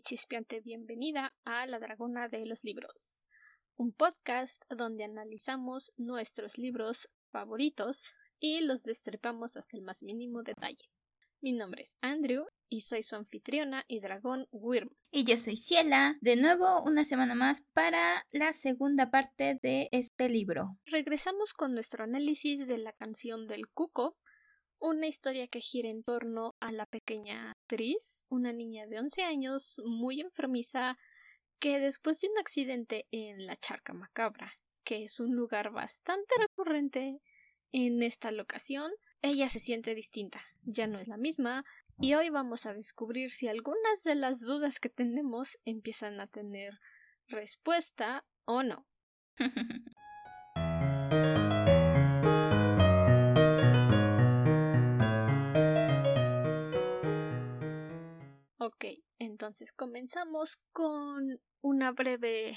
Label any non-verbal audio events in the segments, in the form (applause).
y chispeante bienvenida a La Dragona de los Libros, un podcast donde analizamos nuestros libros favoritos y los destripamos hasta el más mínimo detalle. Mi nombre es Andrew y soy su anfitriona y dragón Wyrm. Y yo soy Ciela, de nuevo una semana más para la segunda parte de este libro. Regresamos con nuestro análisis de la canción del Cuco, una historia que gira en torno a la pequeña Tris, una niña de 11 años muy enfermiza que después de un accidente en la Charca Macabra, que es un lugar bastante recurrente en esta locación, ella se siente distinta, ya no es la misma, y hoy vamos a descubrir si algunas de las dudas que tenemos empiezan a tener respuesta o no. (laughs) ok, entonces comenzamos con una breve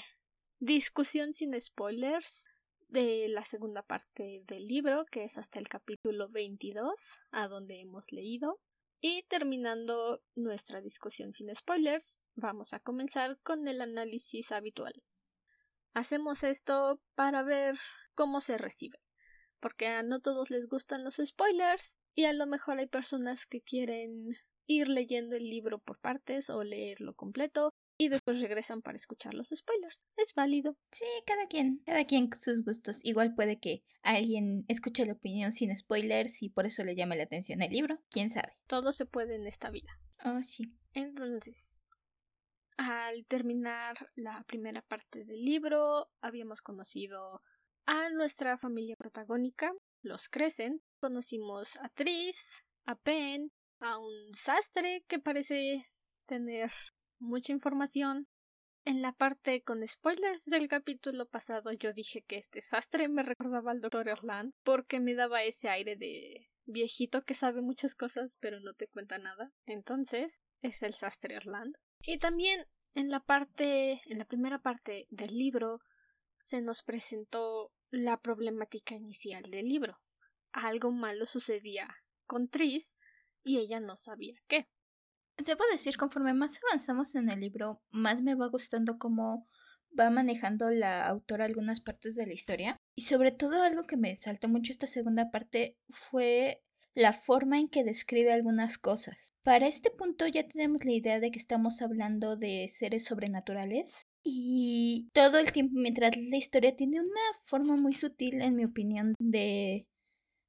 discusión sin spoilers de la segunda parte del libro, que es hasta el capítulo 22, a donde hemos leído. Y terminando nuestra discusión sin spoilers, vamos a comenzar con el análisis habitual. Hacemos esto para ver cómo se recibe, porque a no todos les gustan los spoilers y a lo mejor hay personas que quieren ir leyendo el libro por partes o leerlo completo y después regresan para escuchar los spoilers. Es válido. Sí, cada quien, cada quien sus gustos. Igual puede que alguien escuche la opinión sin spoilers y por eso le llame la atención el libro. ¿Quién sabe? Todo se puede en esta vida. Oh, sí. Entonces, al terminar la primera parte del libro, habíamos conocido a nuestra familia protagónica, los Crecen. Conocimos a Tris, a Pen, a un sastre que parece tener mucha información. En la parte con spoilers del capítulo pasado yo dije que este sastre me recordaba al doctor Erland porque me daba ese aire de viejito que sabe muchas cosas pero no te cuenta nada. Entonces es el sastre Erland. Y también en la parte, en la primera parte del libro se nos presentó la problemática inicial del libro. Algo malo sucedía con Tris y ella no sabía qué. Debo decir, conforme más avanzamos en el libro, más me va gustando cómo va manejando la autora algunas partes de la historia. Y sobre todo algo que me saltó mucho esta segunda parte fue la forma en que describe algunas cosas. Para este punto ya tenemos la idea de que estamos hablando de seres sobrenaturales y todo el tiempo mientras la historia tiene una forma muy sutil, en mi opinión, de,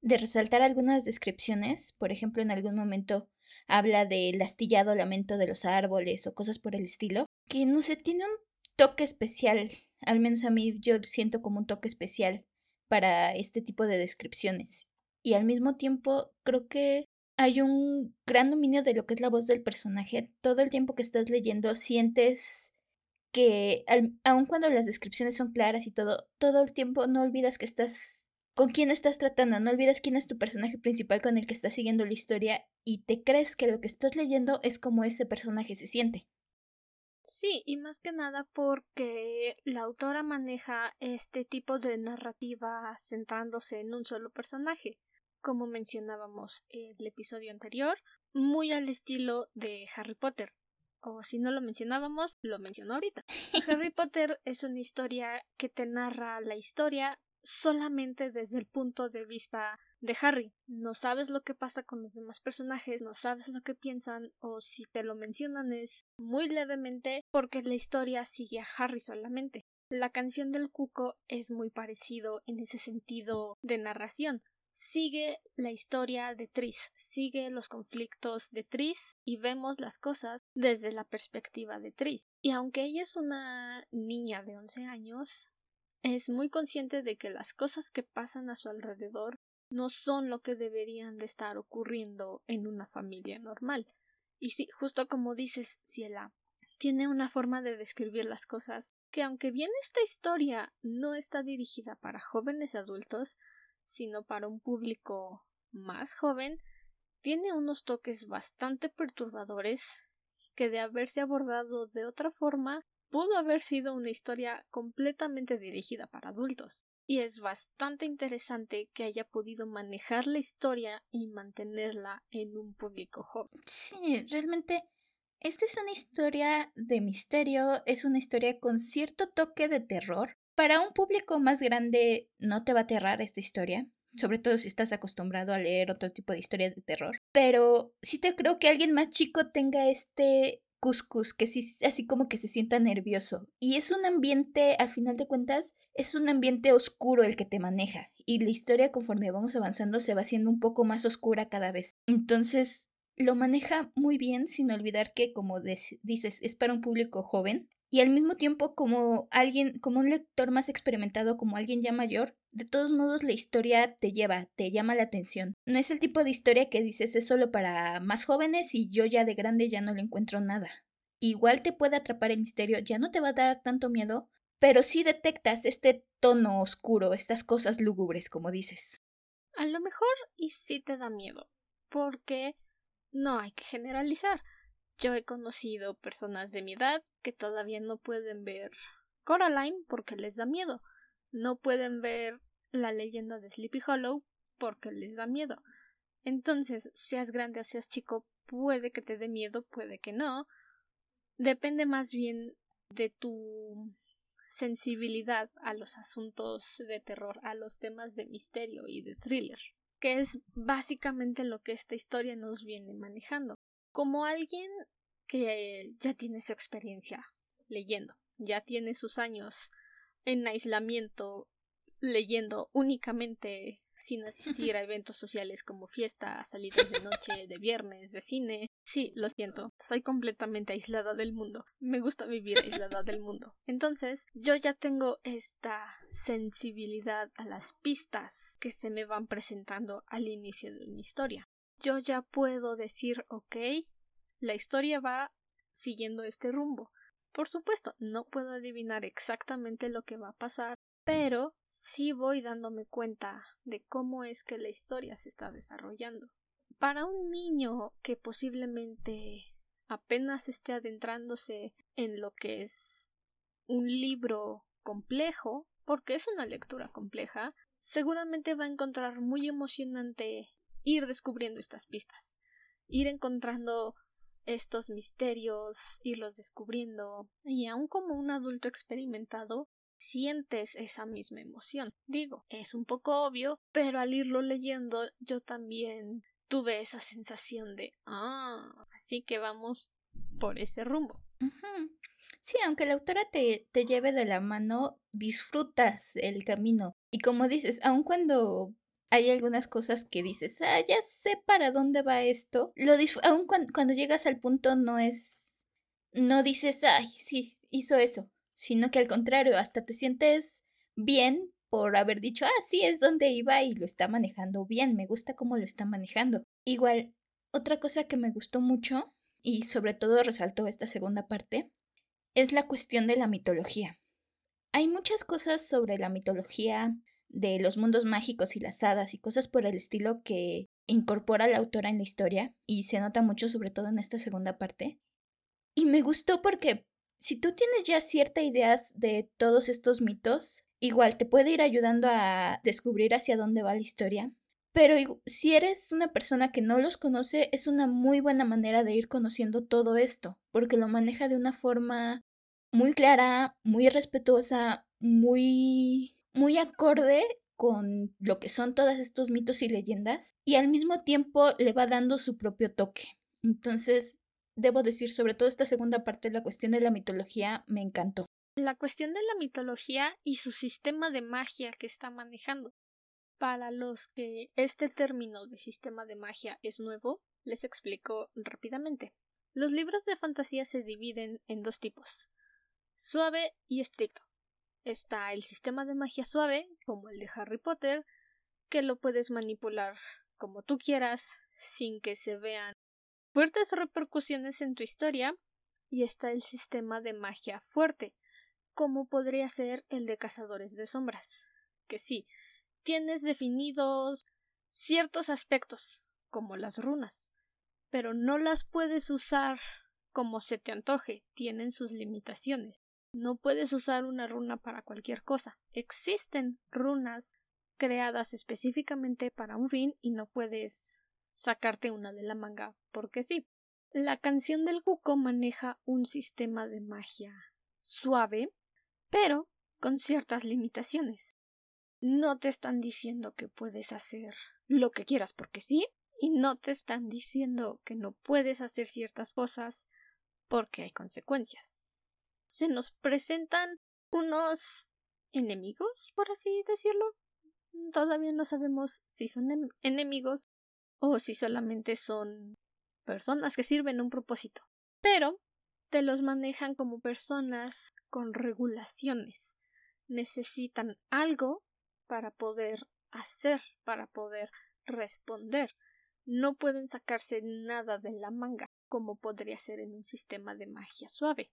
de resaltar algunas descripciones. Por ejemplo, en algún momento habla del astillado lamento de los árboles o cosas por el estilo, que no sé, tiene un toque especial, al menos a mí yo siento como un toque especial para este tipo de descripciones. Y al mismo tiempo creo que hay un gran dominio de lo que es la voz del personaje. Todo el tiempo que estás leyendo sientes que aun cuando las descripciones son claras y todo, todo el tiempo no olvidas que estás con quién estás tratando, no olvides quién es tu personaje principal con el que estás siguiendo la historia y te crees que lo que estás leyendo es como ese personaje se siente. Sí, y más que nada porque la autora maneja este tipo de narrativa centrándose en un solo personaje, como mencionábamos en el episodio anterior, muy al estilo de Harry Potter. O si no lo mencionábamos, lo menciono ahorita. (laughs) Harry Potter es una historia que te narra la historia solamente desde el punto de vista de Harry. No sabes lo que pasa con los demás personajes, no sabes lo que piensan o si te lo mencionan es muy levemente porque la historia sigue a Harry solamente. La canción del cuco es muy parecido en ese sentido de narración. Sigue la historia de Tris, sigue los conflictos de Tris y vemos las cosas desde la perspectiva de Tris. Y aunque ella es una niña de 11 años, es muy consciente de que las cosas que pasan a su alrededor no son lo que deberían de estar ocurriendo en una familia normal. Y sí, justo como dices, Ciela, tiene una forma de describir las cosas que aunque bien esta historia no está dirigida para jóvenes adultos, sino para un público más joven, tiene unos toques bastante perturbadores que de haberse abordado de otra forma pudo haber sido una historia completamente dirigida para adultos. Y es bastante interesante que haya podido manejar la historia y mantenerla en un público joven. Sí, realmente Esta es una historia de misterio, es una historia con cierto toque de terror. Para un público más grande no te va a aterrar esta historia, sobre todo si estás acostumbrado a leer otro tipo de historias de terror. Pero sí te creo que alguien más chico tenga este cuscus que sí así como que se sienta nervioso. Y es un ambiente, al final de cuentas, es un ambiente oscuro el que te maneja. Y la historia conforme vamos avanzando se va haciendo un poco más oscura cada vez. Entonces, lo maneja muy bien sin olvidar que, como dices, es para un público joven y al mismo tiempo como alguien, como un lector más experimentado, como alguien ya mayor, de todos modos la historia te lleva, te llama la atención. No es el tipo de historia que dices es solo para más jóvenes y yo ya de grande ya no le encuentro nada. Igual te puede atrapar el misterio, ya no te va a dar tanto miedo, pero sí detectas este tono oscuro, estas cosas lúgubres, como dices. A lo mejor y sí te da miedo, porque no hay que generalizar. Yo he conocido personas de mi edad que todavía no pueden ver Coraline porque les da miedo. No pueden ver la leyenda de Sleepy Hollow porque les da miedo. Entonces, seas grande o seas chico, puede que te dé miedo, puede que no. Depende más bien de tu sensibilidad a los asuntos de terror, a los temas de misterio y de thriller que es básicamente lo que esta historia nos viene manejando. Como alguien que ya tiene su experiencia leyendo, ya tiene sus años en aislamiento leyendo únicamente sin asistir a (laughs) eventos sociales como fiestas, salidas de noche, de viernes, de cine. Sí, lo siento, soy completamente aislada del mundo. Me gusta vivir aislada del mundo. Entonces, yo ya tengo esta sensibilidad a las pistas que se me van presentando al inicio de una historia. Yo ya puedo decir, ok, la historia va siguiendo este rumbo. Por supuesto, no puedo adivinar exactamente lo que va a pasar, pero sí voy dándome cuenta de cómo es que la historia se está desarrollando. Para un niño que posiblemente apenas esté adentrándose en lo que es un libro complejo, porque es una lectura compleja, seguramente va a encontrar muy emocionante ir descubriendo estas pistas, ir encontrando estos misterios, irlos descubriendo, y aun como un adulto experimentado, sientes esa misma emoción. Digo, es un poco obvio, pero al irlo leyendo yo también tuve esa sensación de ah, así que vamos por ese rumbo. Sí, aunque la autora te, te lleve de la mano, disfrutas el camino. Y como dices, aun cuando hay algunas cosas que dices, ah, ya sé para dónde va esto, lo cuando, cuando llegas al punto no es, no dices, ay, sí, hizo eso sino que al contrario, hasta te sientes bien por haber dicho, ah, sí, es donde iba y lo está manejando bien, me gusta cómo lo está manejando. Igual, otra cosa que me gustó mucho, y sobre todo resaltó esta segunda parte, es la cuestión de la mitología. Hay muchas cosas sobre la mitología de los mundos mágicos y las hadas y cosas por el estilo que incorpora la autora en la historia y se nota mucho sobre todo en esta segunda parte. Y me gustó porque si tú tienes ya cierta idea de todos estos mitos, igual te puede ir ayudando a descubrir hacia dónde va la historia. Pero si eres una persona que no los conoce, es una muy buena manera de ir conociendo todo esto, porque lo maneja de una forma muy clara, muy respetuosa, muy muy acorde con lo que son todos estos mitos y leyendas y al mismo tiempo le va dando su propio toque. Entonces, debo decir, sobre todo esta segunda parte, la cuestión de la mitología me encantó. La cuestión de la mitología y su sistema de magia que está manejando. Para los que este término de sistema de magia es nuevo, les explico rápidamente. Los libros de fantasía se dividen en dos tipos, suave y estricto. Está el sistema de magia suave, como el de Harry Potter, que lo puedes manipular como tú quieras, sin que se vean fuertes repercusiones en tu historia y está el sistema de magia fuerte, como podría ser el de cazadores de sombras, que sí, tienes definidos ciertos aspectos, como las runas, pero no las puedes usar como se te antoje, tienen sus limitaciones. No puedes usar una runa para cualquier cosa. Existen runas creadas específicamente para un fin y no puedes sacarte una de la manga porque sí. La canción del cuco maneja un sistema de magia suave, pero con ciertas limitaciones. No te están diciendo que puedes hacer lo que quieras porque sí, y no te están diciendo que no puedes hacer ciertas cosas porque hay consecuencias. Se nos presentan unos enemigos, por así decirlo. Todavía no sabemos si son enemigos o si solamente son personas que sirven un propósito. Pero te los manejan como personas con regulaciones. Necesitan algo para poder hacer, para poder responder. No pueden sacarse nada de la manga, como podría ser en un sistema de magia suave.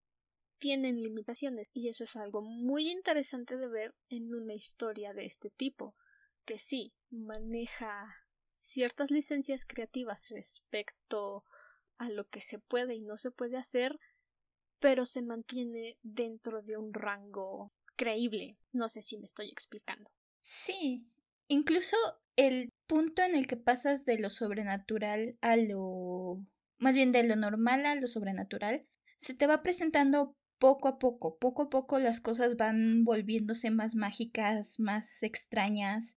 Tienen limitaciones y eso es algo muy interesante de ver en una historia de este tipo, que sí maneja ciertas licencias creativas respecto a lo que se puede y no se puede hacer, pero se mantiene dentro de un rango creíble. No sé si me estoy explicando. Sí, incluso el punto en el que pasas de lo sobrenatural a lo... más bien de lo normal a lo sobrenatural, se te va presentando poco a poco, poco a poco las cosas van volviéndose más mágicas, más extrañas.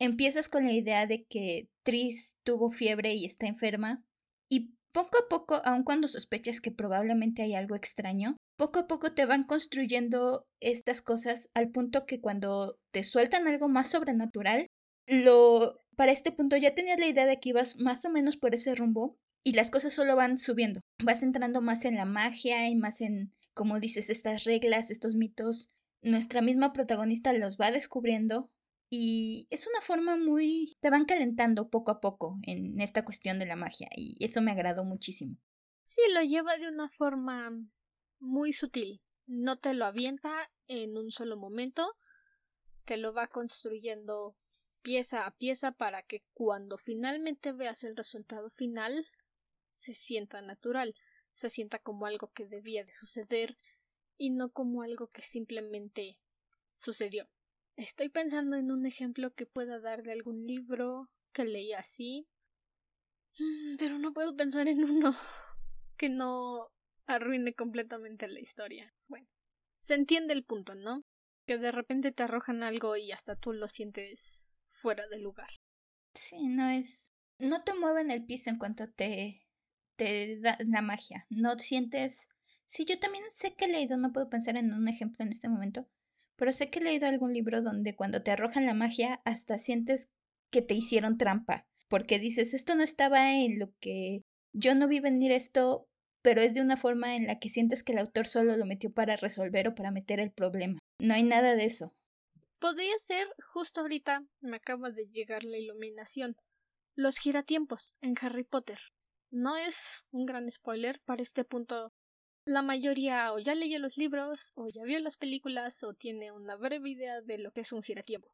Empiezas con la idea de que Tris tuvo fiebre y está enferma, y poco a poco, aun cuando sospechas que probablemente hay algo extraño, poco a poco te van construyendo estas cosas al punto que cuando te sueltan algo más sobrenatural, lo para este punto ya tenías la idea de que ibas más o menos por ese rumbo y las cosas solo van subiendo. Vas entrando más en la magia y más en, como dices, estas reglas, estos mitos. Nuestra misma protagonista los va descubriendo y es una forma muy... te van calentando poco a poco en esta cuestión de la magia y eso me agradó muchísimo. Sí, lo lleva de una forma muy sutil. No te lo avienta en un solo momento, te lo va construyendo pieza a pieza para que cuando finalmente veas el resultado final se sienta natural, se sienta como algo que debía de suceder y no como algo que simplemente sucedió. Estoy pensando en un ejemplo que pueda dar de algún libro que leí así. Mm, pero no puedo pensar en uno (laughs) que no arruine completamente la historia. Bueno, se entiende el punto, ¿no? Que de repente te arrojan algo y hasta tú lo sientes fuera de lugar. Sí, no es. No te mueven el piso en cuanto te. Te da la magia. No sientes. Sí, yo también sé que he leído, no puedo pensar en un ejemplo en este momento, pero sé que he leído algún libro donde cuando te arrojan la magia hasta sientes que te hicieron trampa, porque dices, esto no estaba en lo que yo no vi venir esto, pero es de una forma en la que sientes que el autor solo lo metió para resolver o para meter el problema. No hay nada de eso. Podría ser, justo ahorita me acaba de llegar la iluminación, los giratiempos en Harry Potter. No es un gran spoiler, para este punto la mayoría o ya leyó los libros, o ya vio las películas, o tiene una breve idea de lo que es un giratiempo.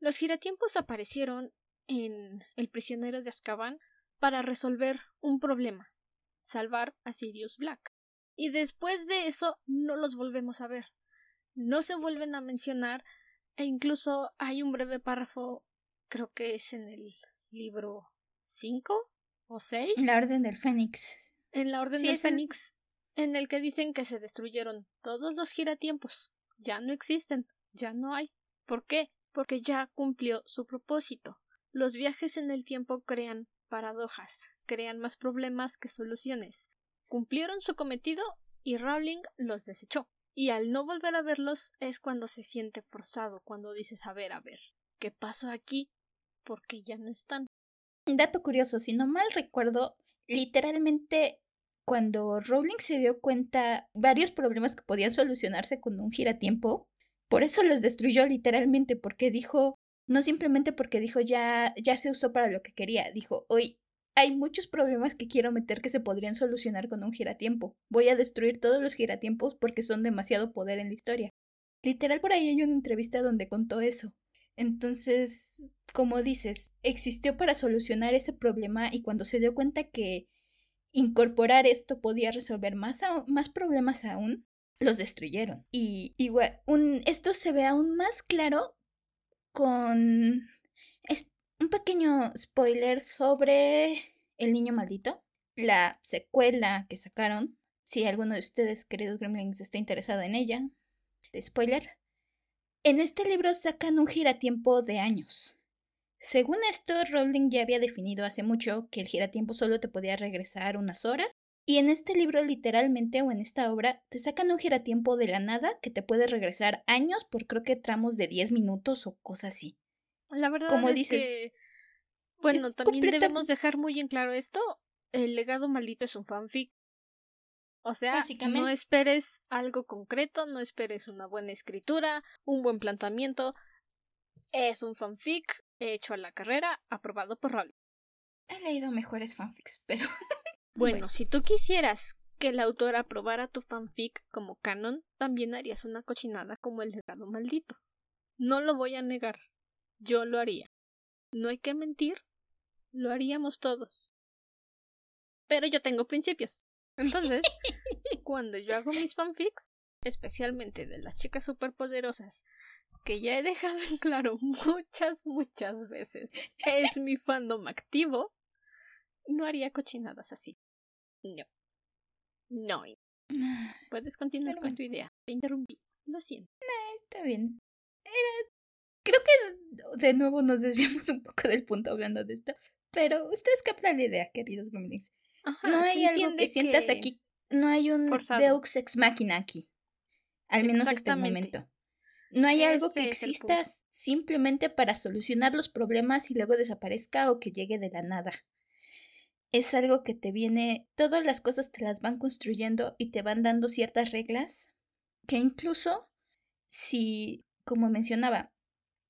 Los giratiempos aparecieron en El prisionero de Azkaban para resolver un problema, salvar a Sirius Black. Y después de eso no los volvemos a ver. No se vuelven a mencionar e incluso hay un breve párrafo, creo que es en el libro 5 o 6. En la Orden del Fénix. En la Orden del Fénix en el que dicen que se destruyeron todos los giratiempos. Ya no existen, ya no hay. ¿Por qué? Porque ya cumplió su propósito. Los viajes en el tiempo crean paradojas, crean más problemas que soluciones. Cumplieron su cometido y Rowling los desechó. Y al no volver a verlos es cuando se siente forzado, cuando dices a ver, a ver, ¿qué pasó aquí? Porque ya no están. Dato curioso, si no mal recuerdo, literalmente cuando Rowling se dio cuenta varios problemas que podían solucionarse con un giratiempo, por eso los destruyó literalmente, porque dijo, no simplemente porque dijo ya, ya se usó para lo que quería, dijo, hoy hay muchos problemas que quiero meter que se podrían solucionar con un giratiempo. Voy a destruir todos los giratiempos porque son demasiado poder en la historia. Literal por ahí hay una entrevista donde contó eso. Entonces, como dices, existió para solucionar ese problema y cuando se dio cuenta que incorporar esto podía resolver más, más problemas aún, los destruyeron. Y esto se ve aún más claro con un pequeño spoiler sobre el niño maldito. la secuela que sacaron, si alguno de ustedes, queridos gremlins, está interesado en ella, spoiler, en este libro sacan un giratiempo de años. Según esto, Rowling ya había definido hace mucho que el giratiempo solo te podía regresar unas horas. Y en este libro, literalmente, o en esta obra, te sacan un giratiempo de la nada que te puede regresar años por creo que tramos de 10 minutos o cosas así. La verdad Como es dices, que... Bueno, también debemos dejar muy en claro esto. El legado maldito es un fanfic. O sea, no esperes algo concreto, no esperes una buena escritura, un buen planteamiento. Es un fanfic hecho a la carrera, aprobado por Rowling. He leído mejores fanfics, pero... (laughs) bueno, si tú quisieras que la autora aprobara tu fanfic como canon, también harías una cochinada como el legado maldito. No lo voy a negar. Yo lo haría. No hay que mentir. Lo haríamos todos. Pero yo tengo principios. Entonces, cuando yo hago mis fanfics, especialmente de las chicas superpoderosas, que ya he dejado en claro muchas, muchas veces, es mi fandom activo, no haría cochinadas así. No. No. (sighs) Puedes continuar con tu idea. Te interrumpí. Lo siento. está bien. Creo que de nuevo nos desviamos un poco del punto hablando de esto. Pero ustedes captan la idea, queridos gremlins no hay algo que sientas aquí. No hay un Deux ex machina aquí. Al menos hasta el momento. No hay algo que exista simplemente para solucionar los problemas y luego desaparezca o que llegue de la nada. Es algo que te viene, todas las cosas te las van construyendo y te van dando ciertas reglas que incluso si, como mencionaba,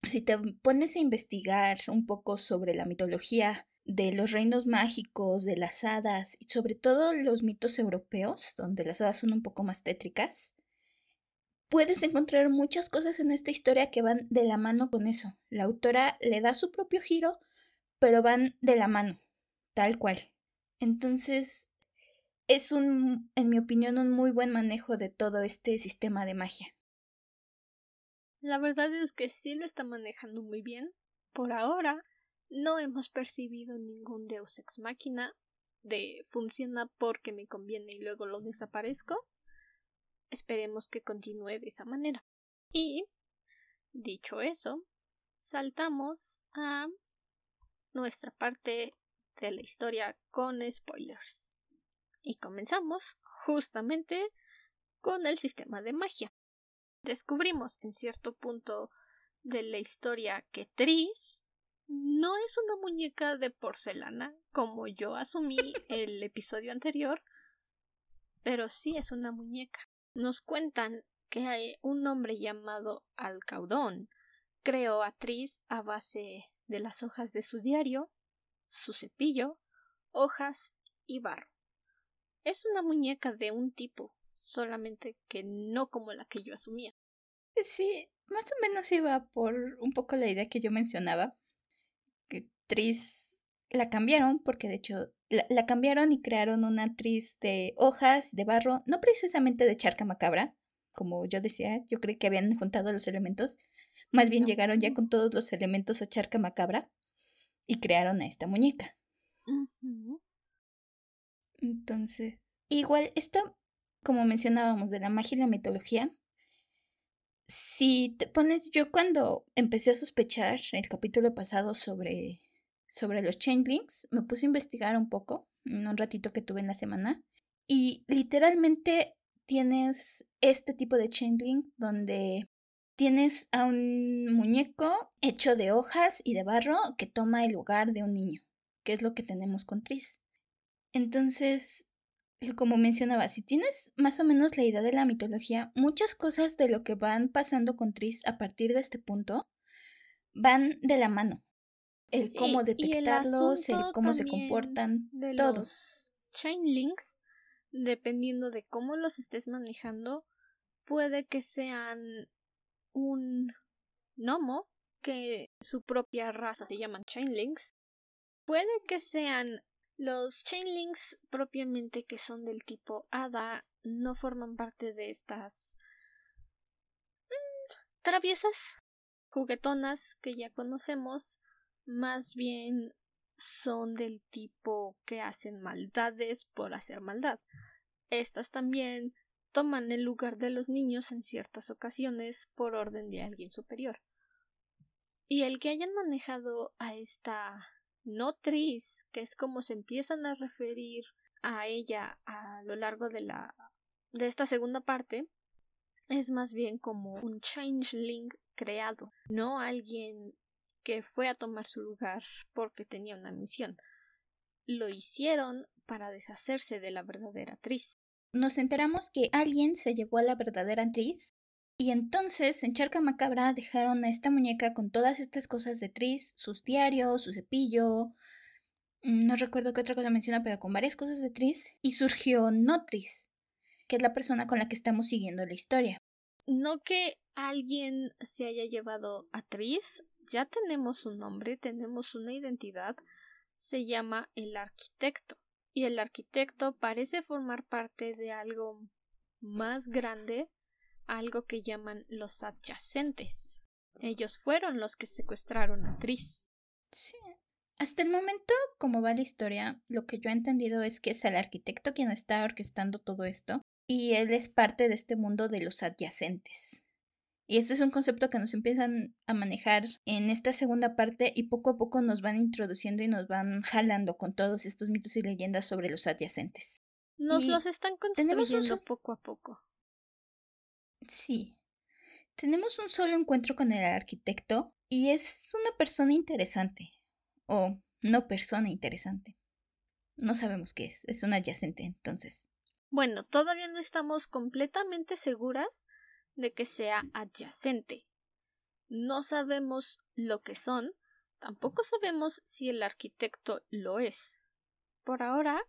si te pones a investigar un poco sobre la mitología de los reinos mágicos, de las hadas y sobre todo los mitos europeos, donde las hadas son un poco más tétricas, puedes encontrar muchas cosas en esta historia que van de la mano con eso. La autora le da su propio giro, pero van de la mano, tal cual. Entonces, es un, en mi opinión, un muy buen manejo de todo este sistema de magia. La verdad es que sí lo está manejando muy bien. Por ahora, no hemos percibido ningún Deus ex máquina de funciona porque me conviene y luego lo desaparezco. Esperemos que continúe de esa manera. Y, dicho eso, saltamos a nuestra parte de la historia con spoilers. Y comenzamos justamente con el sistema de magia. Descubrimos en cierto punto de la historia que Tris no es una muñeca de porcelana, como yo asumí el (laughs) episodio anterior, pero sí es una muñeca. Nos cuentan que hay un hombre llamado Alcaudón creó a Tris a base de las hojas de su diario, su cepillo, hojas y barro. Es una muñeca de un tipo, solamente que no como la que yo asumía. Sí, más o menos iba por un poco la idea que yo mencionaba, actriz la cambiaron, porque de hecho la, cambiaron y crearon una actriz de hojas, de barro, no precisamente de charca macabra, como yo decía, yo creí que habían juntado los elementos, más bien llegaron ya con todos los elementos a charca macabra y crearon a esta muñeca. Entonces, igual, esto, como mencionábamos, de la magia y la mitología, si te pones, yo cuando empecé a sospechar el capítulo pasado sobre sobre los changelings, me puse a investigar un poco, en un ratito que tuve en la semana, y literalmente tienes este tipo de changeling donde tienes a un muñeco hecho de hojas y de barro que toma el lugar de un niño, que es lo que tenemos con Tris. Entonces, como mencionaba, si tienes más o menos la idea de la mitología, muchas cosas de lo que van pasando con Tris a partir de este punto van de la mano el cómo detectarlos, el, cómo se comportan, de todos. Chain links, dependiendo de cómo los estés manejando, puede que sean un gnomo, que su propia raza se llaman chainlinks. Puede que sean los chainlinks propiamente que son del tipo hada, no forman parte de estas mm, traviesas juguetonas que ya conocemos más bien son del tipo que hacen maldades por hacer maldad. Estas también toman el lugar de los niños en ciertas ocasiones por orden de alguien superior. Y el que hayan manejado a esta Notris, que es como se empiezan a referir a ella a lo largo de la de esta segunda parte, es más bien como un changeling creado, no alguien que fue a tomar su lugar porque tenía una misión. Lo hicieron para deshacerse de la verdadera Tris. Nos enteramos que alguien se llevó a la verdadera Tris y entonces en Charca Macabra dejaron a esta muñeca con todas estas cosas de Tris, sus diarios, su cepillo, mm, no recuerdo qué otra cosa menciona, pero con varias cosas de Tris, y surgió Notris, que es la persona con la que estamos siguiendo la historia. No que alguien se haya llevado a Tris, ya tenemos un nombre, tenemos una identidad, se llama el arquitecto. Y el arquitecto parece formar parte de algo más grande, algo que llaman los adyacentes. Ellos fueron los que secuestraron a Tris. Sí. Hasta el momento, como va la historia, lo que yo he entendido es que es el arquitecto quien está orquestando todo esto y él es parte de este mundo de los adyacentes. Y este es un concepto que nos empiezan a manejar en esta segunda parte y poco a poco nos van introduciendo y nos van jalando con todos estos mitos y leyendas sobre los adyacentes. Nos los están construyendo poco a poco. Sí. Tenemos un solo encuentro con el arquitecto y es una persona interesante. O no persona interesante. No sabemos qué es, es un adyacente entonces. Bueno, todavía no estamos completamente seguras de que sea adyacente. No sabemos lo que son, tampoco sabemos si el arquitecto lo es. Por ahora,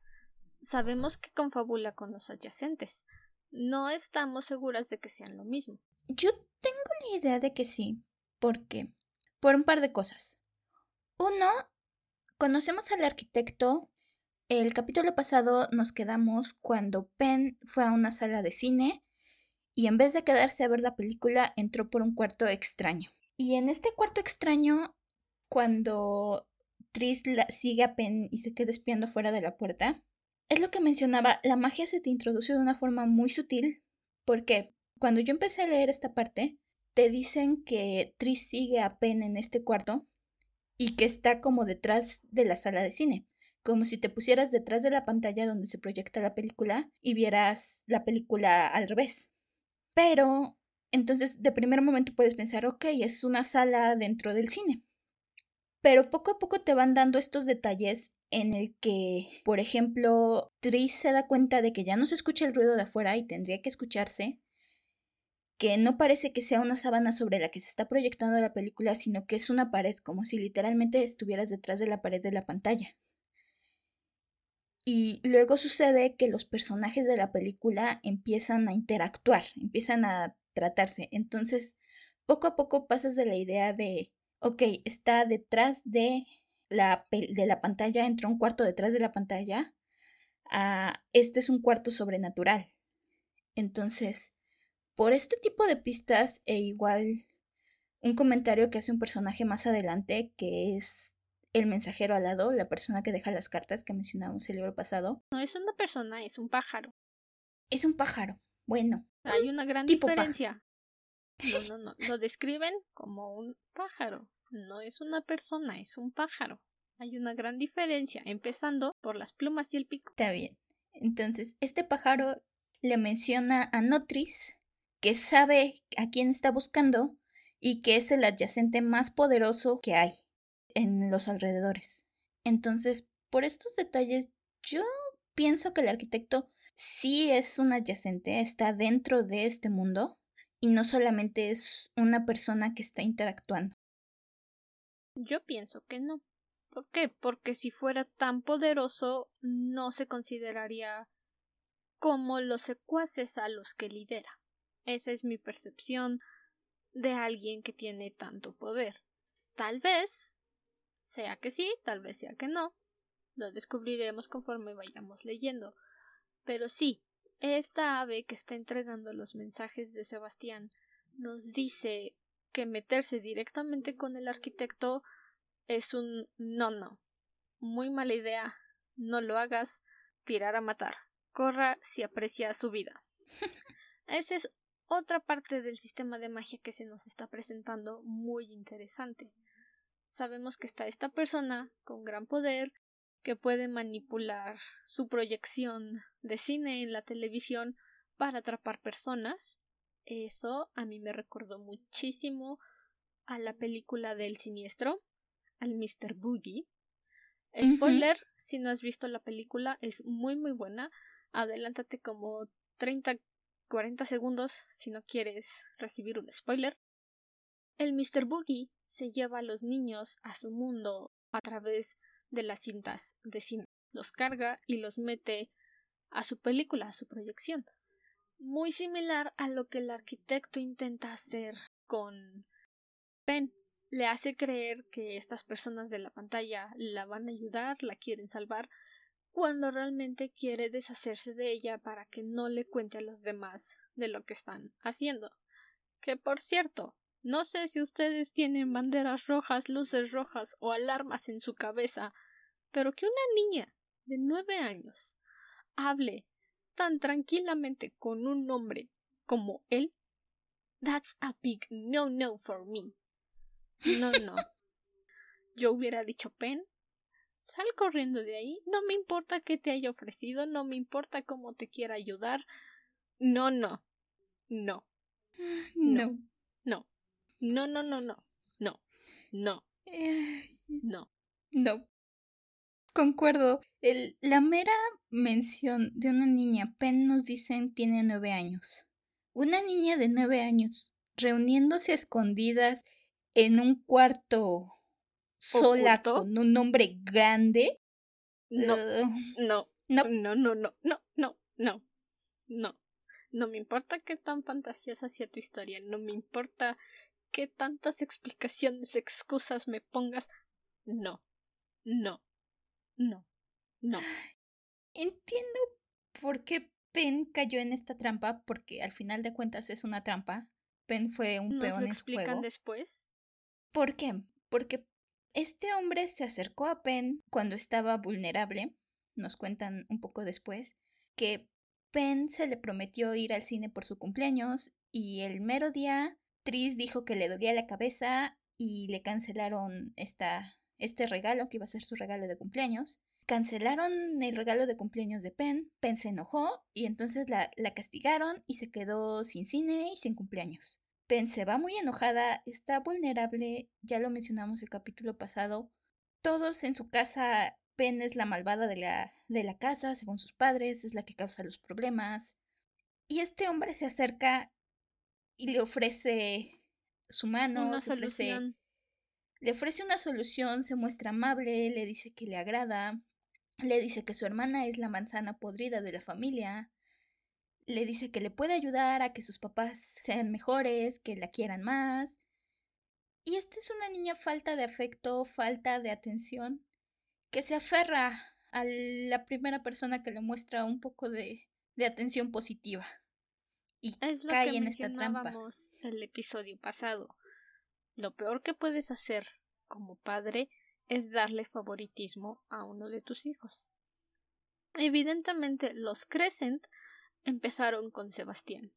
sabemos que confabula con los adyacentes. No estamos seguras de que sean lo mismo. Yo tengo la idea de que sí. ¿Por qué? Por un par de cosas. Uno, conocemos al arquitecto el capítulo pasado nos quedamos cuando Penn fue a una sala de cine y en vez de quedarse a ver la película entró por un cuarto extraño. Y en este cuarto extraño, cuando Tris sigue a Penn y se queda espiando fuera de la puerta, es lo que mencionaba, la magia se te introduce de una forma muy sutil, porque cuando yo empecé a leer esta parte, te dicen que Tris sigue a Penn en este cuarto y que está como detrás de la sala de cine como si te pusieras detrás de la pantalla donde se proyecta la película y vieras la película al revés. Pero entonces de primer momento puedes pensar, ok, es una sala dentro del cine. Pero poco a poco te van dando estos detalles en el que, por ejemplo, Tris se da cuenta de que ya no se escucha el ruido de afuera y tendría que escucharse, que no parece que sea una sábana sobre la que se está proyectando la película, sino que es una pared, como si literalmente estuvieras detrás de la pared de la pantalla. Y luego sucede que los personajes de la película empiezan a interactuar, empiezan a tratarse. Entonces, poco a poco pasas de la idea de, ok, está detrás de la, de la pantalla, entró un cuarto detrás de la pantalla, a este es un cuarto sobrenatural. Entonces, por este tipo de pistas e igual un comentario que hace un personaje más adelante que es el mensajero alado, la persona que deja las cartas que mencionamos el libro pasado. No es una persona, es un pájaro. Es un pájaro. Bueno. Hay una gran diferencia. No, no, no. Lo describen como un pájaro. No es una persona, es un pájaro. Hay una gran diferencia, empezando por las plumas y el pico. Está bien. Entonces, este pájaro le menciona a Notris, que sabe a quién está buscando y que es el adyacente más poderoso que hay en los alrededores. Entonces, por estos detalles, yo pienso que el arquitecto sí es un adyacente, está dentro de este mundo y no solamente es una persona que está interactuando. Yo pienso que no. ¿Por qué? Porque si fuera tan poderoso, no se consideraría como los secuaces a los que lidera. Esa es mi percepción de alguien que tiene tanto poder. Tal vez sea que sí, tal vez sea que no. Lo descubriremos conforme vayamos leyendo. Pero sí, esta ave que está entregando los mensajes de Sebastián nos dice que meterse directamente con el arquitecto es un no no. muy mala idea, no lo hagas, tirar a matar. Corra si aprecia su vida. (laughs) Esa es otra parte del sistema de magia que se nos está presentando muy interesante. Sabemos que está esta persona con gran poder que puede manipular su proyección de cine en la televisión para atrapar personas. Eso a mí me recordó muchísimo a la película del siniestro, al Mr. Boogie. Spoiler, si no has visto la película, es muy muy buena. Adelántate como 30, 40 segundos si no quieres recibir un spoiler. El Mr. Boogie se lleva a los niños a su mundo a través de las cintas de cine. Los carga y los mete a su película, a su proyección. Muy similar a lo que el arquitecto intenta hacer con Pen. Le hace creer que estas personas de la pantalla la van a ayudar, la quieren salvar, cuando realmente quiere deshacerse de ella para que no le cuente a los demás de lo que están haciendo. Que por cierto, no sé si ustedes tienen banderas rojas, luces rojas o alarmas en su cabeza, pero que una niña de nueve años hable tan tranquilamente con un hombre como él, that's a big no no for me. No, no. (laughs) Yo hubiera dicho Pen, sal corriendo de ahí, no me importa qué te haya ofrecido, no me importa cómo te quiera ayudar. No, no. No. No. No. No, no, no, no. No. No. No. No. Concuerdo. El, la mera mención de una niña, Pen nos dicen tiene nueve años. Una niña de nueve años reuniéndose a escondidas en un cuarto sola con un hombre grande. No, no, no, no, no, no, no, no, no, no. No me importa qué tan fantasiosa sea tu historia, no me importa qué tantas explicaciones, excusas me pongas. No, no, no, no. Entiendo por qué Pen cayó en esta trampa, porque al final de cuentas es una trampa. Pen fue un peón lo explican después? ¿Por qué? Porque este hombre se acercó a Pen cuando estaba vulnerable. Nos cuentan un poco después que Pen se le prometió ir al cine por su cumpleaños y el mero día Tris dijo que le dolía la cabeza y le cancelaron esta, este regalo que iba a ser su regalo de cumpleaños. Cancelaron el regalo de cumpleaños de Pen, Pen se enojó y entonces la, la castigaron y se quedó sin cine y sin cumpleaños. Pen se va muy enojada, está vulnerable, ya lo mencionamos el capítulo pasado. Todos en su casa, Pen es la malvada de la, de la casa, según sus padres, es la que causa los problemas. Y este hombre se acerca y le ofrece su mano, una solución. le ofrece una solución, se muestra amable, le dice que le agrada, le dice que su hermana es la manzana podrida de la familia, le dice que le puede ayudar a que sus papás sean mejores, que la quieran más. Y esta es una niña falta de afecto, falta de atención, que se aferra a la primera persona que le muestra un poco de, de atención positiva y es lo cae que en esta trampa. El episodio pasado. Lo peor que puedes hacer como padre es darle favoritismo a uno de tus hijos. Evidentemente, los Crescent empezaron con Sebastián.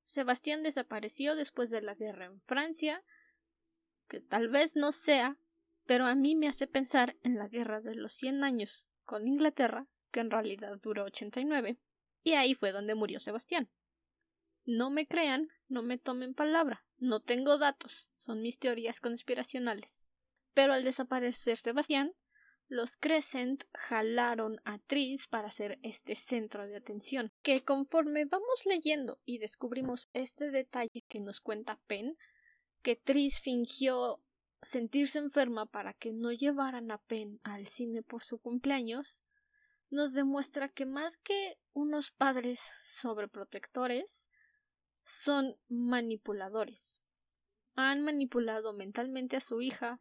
Sebastián desapareció después de la guerra en Francia, que tal vez no sea, pero a mí me hace pensar en la guerra de los cien años con Inglaterra, que en realidad duró 89, y ahí fue donde murió Sebastián. No me crean, no me tomen palabra, no tengo datos, son mis teorías conspiracionales. Pero al desaparecer Sebastián, los Crescent jalaron a Tris para ser este centro de atención, que conforme vamos leyendo y descubrimos este detalle que nos cuenta Penn, que Tris fingió sentirse enferma para que no llevaran a Penn al cine por su cumpleaños, nos demuestra que más que unos padres sobreprotectores, son manipuladores. Han manipulado mentalmente a su hija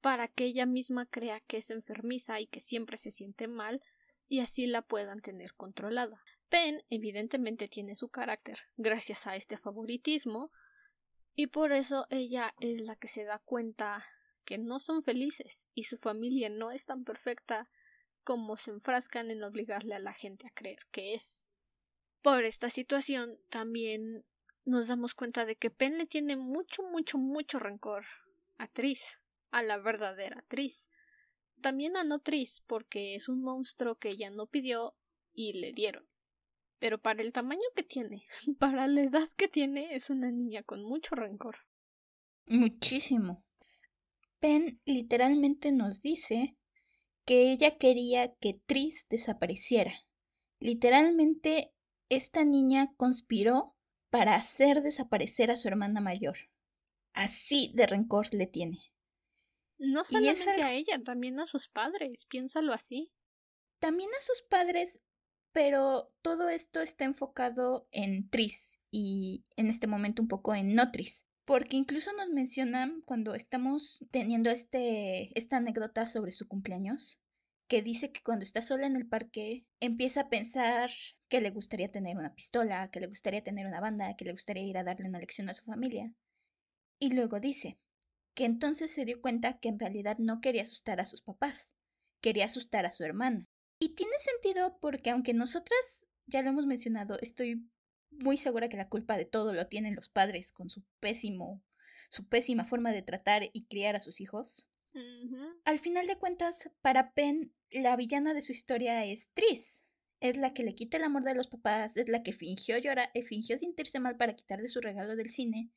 para que ella misma crea que es enfermiza y que siempre se siente mal y así la puedan tener controlada. Pen evidentemente tiene su carácter gracias a este favoritismo y por eso ella es la que se da cuenta que no son felices y su familia no es tan perfecta como se enfrascan en obligarle a la gente a creer que es. Por esta situación también nos damos cuenta de que Pen le tiene mucho, mucho, mucho rencor a Tris, a la verdadera Tris. También a no Tris, porque es un monstruo que ella no pidió y le dieron. Pero para el tamaño que tiene, (laughs) para la edad que tiene, es una niña con mucho rencor. Muchísimo. Pen literalmente nos dice que ella quería que Tris desapareciera. Literalmente, esta niña conspiró para hacer desaparecer a su hermana mayor. Así de rencor le tiene. No solamente a ella, también a sus padres, piénsalo así. También a sus padres, pero todo esto está enfocado en Tris y en este momento un poco en Notris. Porque incluso nos mencionan cuando estamos teniendo este, esta anécdota sobre su cumpleaños, que dice que cuando está sola en el parque empieza a pensar que le gustaría tener una pistola, que le gustaría tener una banda, que le gustaría ir a darle una lección a su familia. Y luego dice que entonces se dio cuenta que en realidad no quería asustar a sus papás, quería asustar a su hermana. Y tiene sentido porque aunque nosotras ya lo hemos mencionado, estoy muy segura que la culpa de todo lo tienen los padres con su pésimo, su pésima forma de tratar y criar a sus hijos. Al final de cuentas, para Pen, la villana de su historia es Tris. Es la que le quita el amor de los papás, es la que fingió llorar, eh, fingió sentirse mal para quitarle su regalo del cine.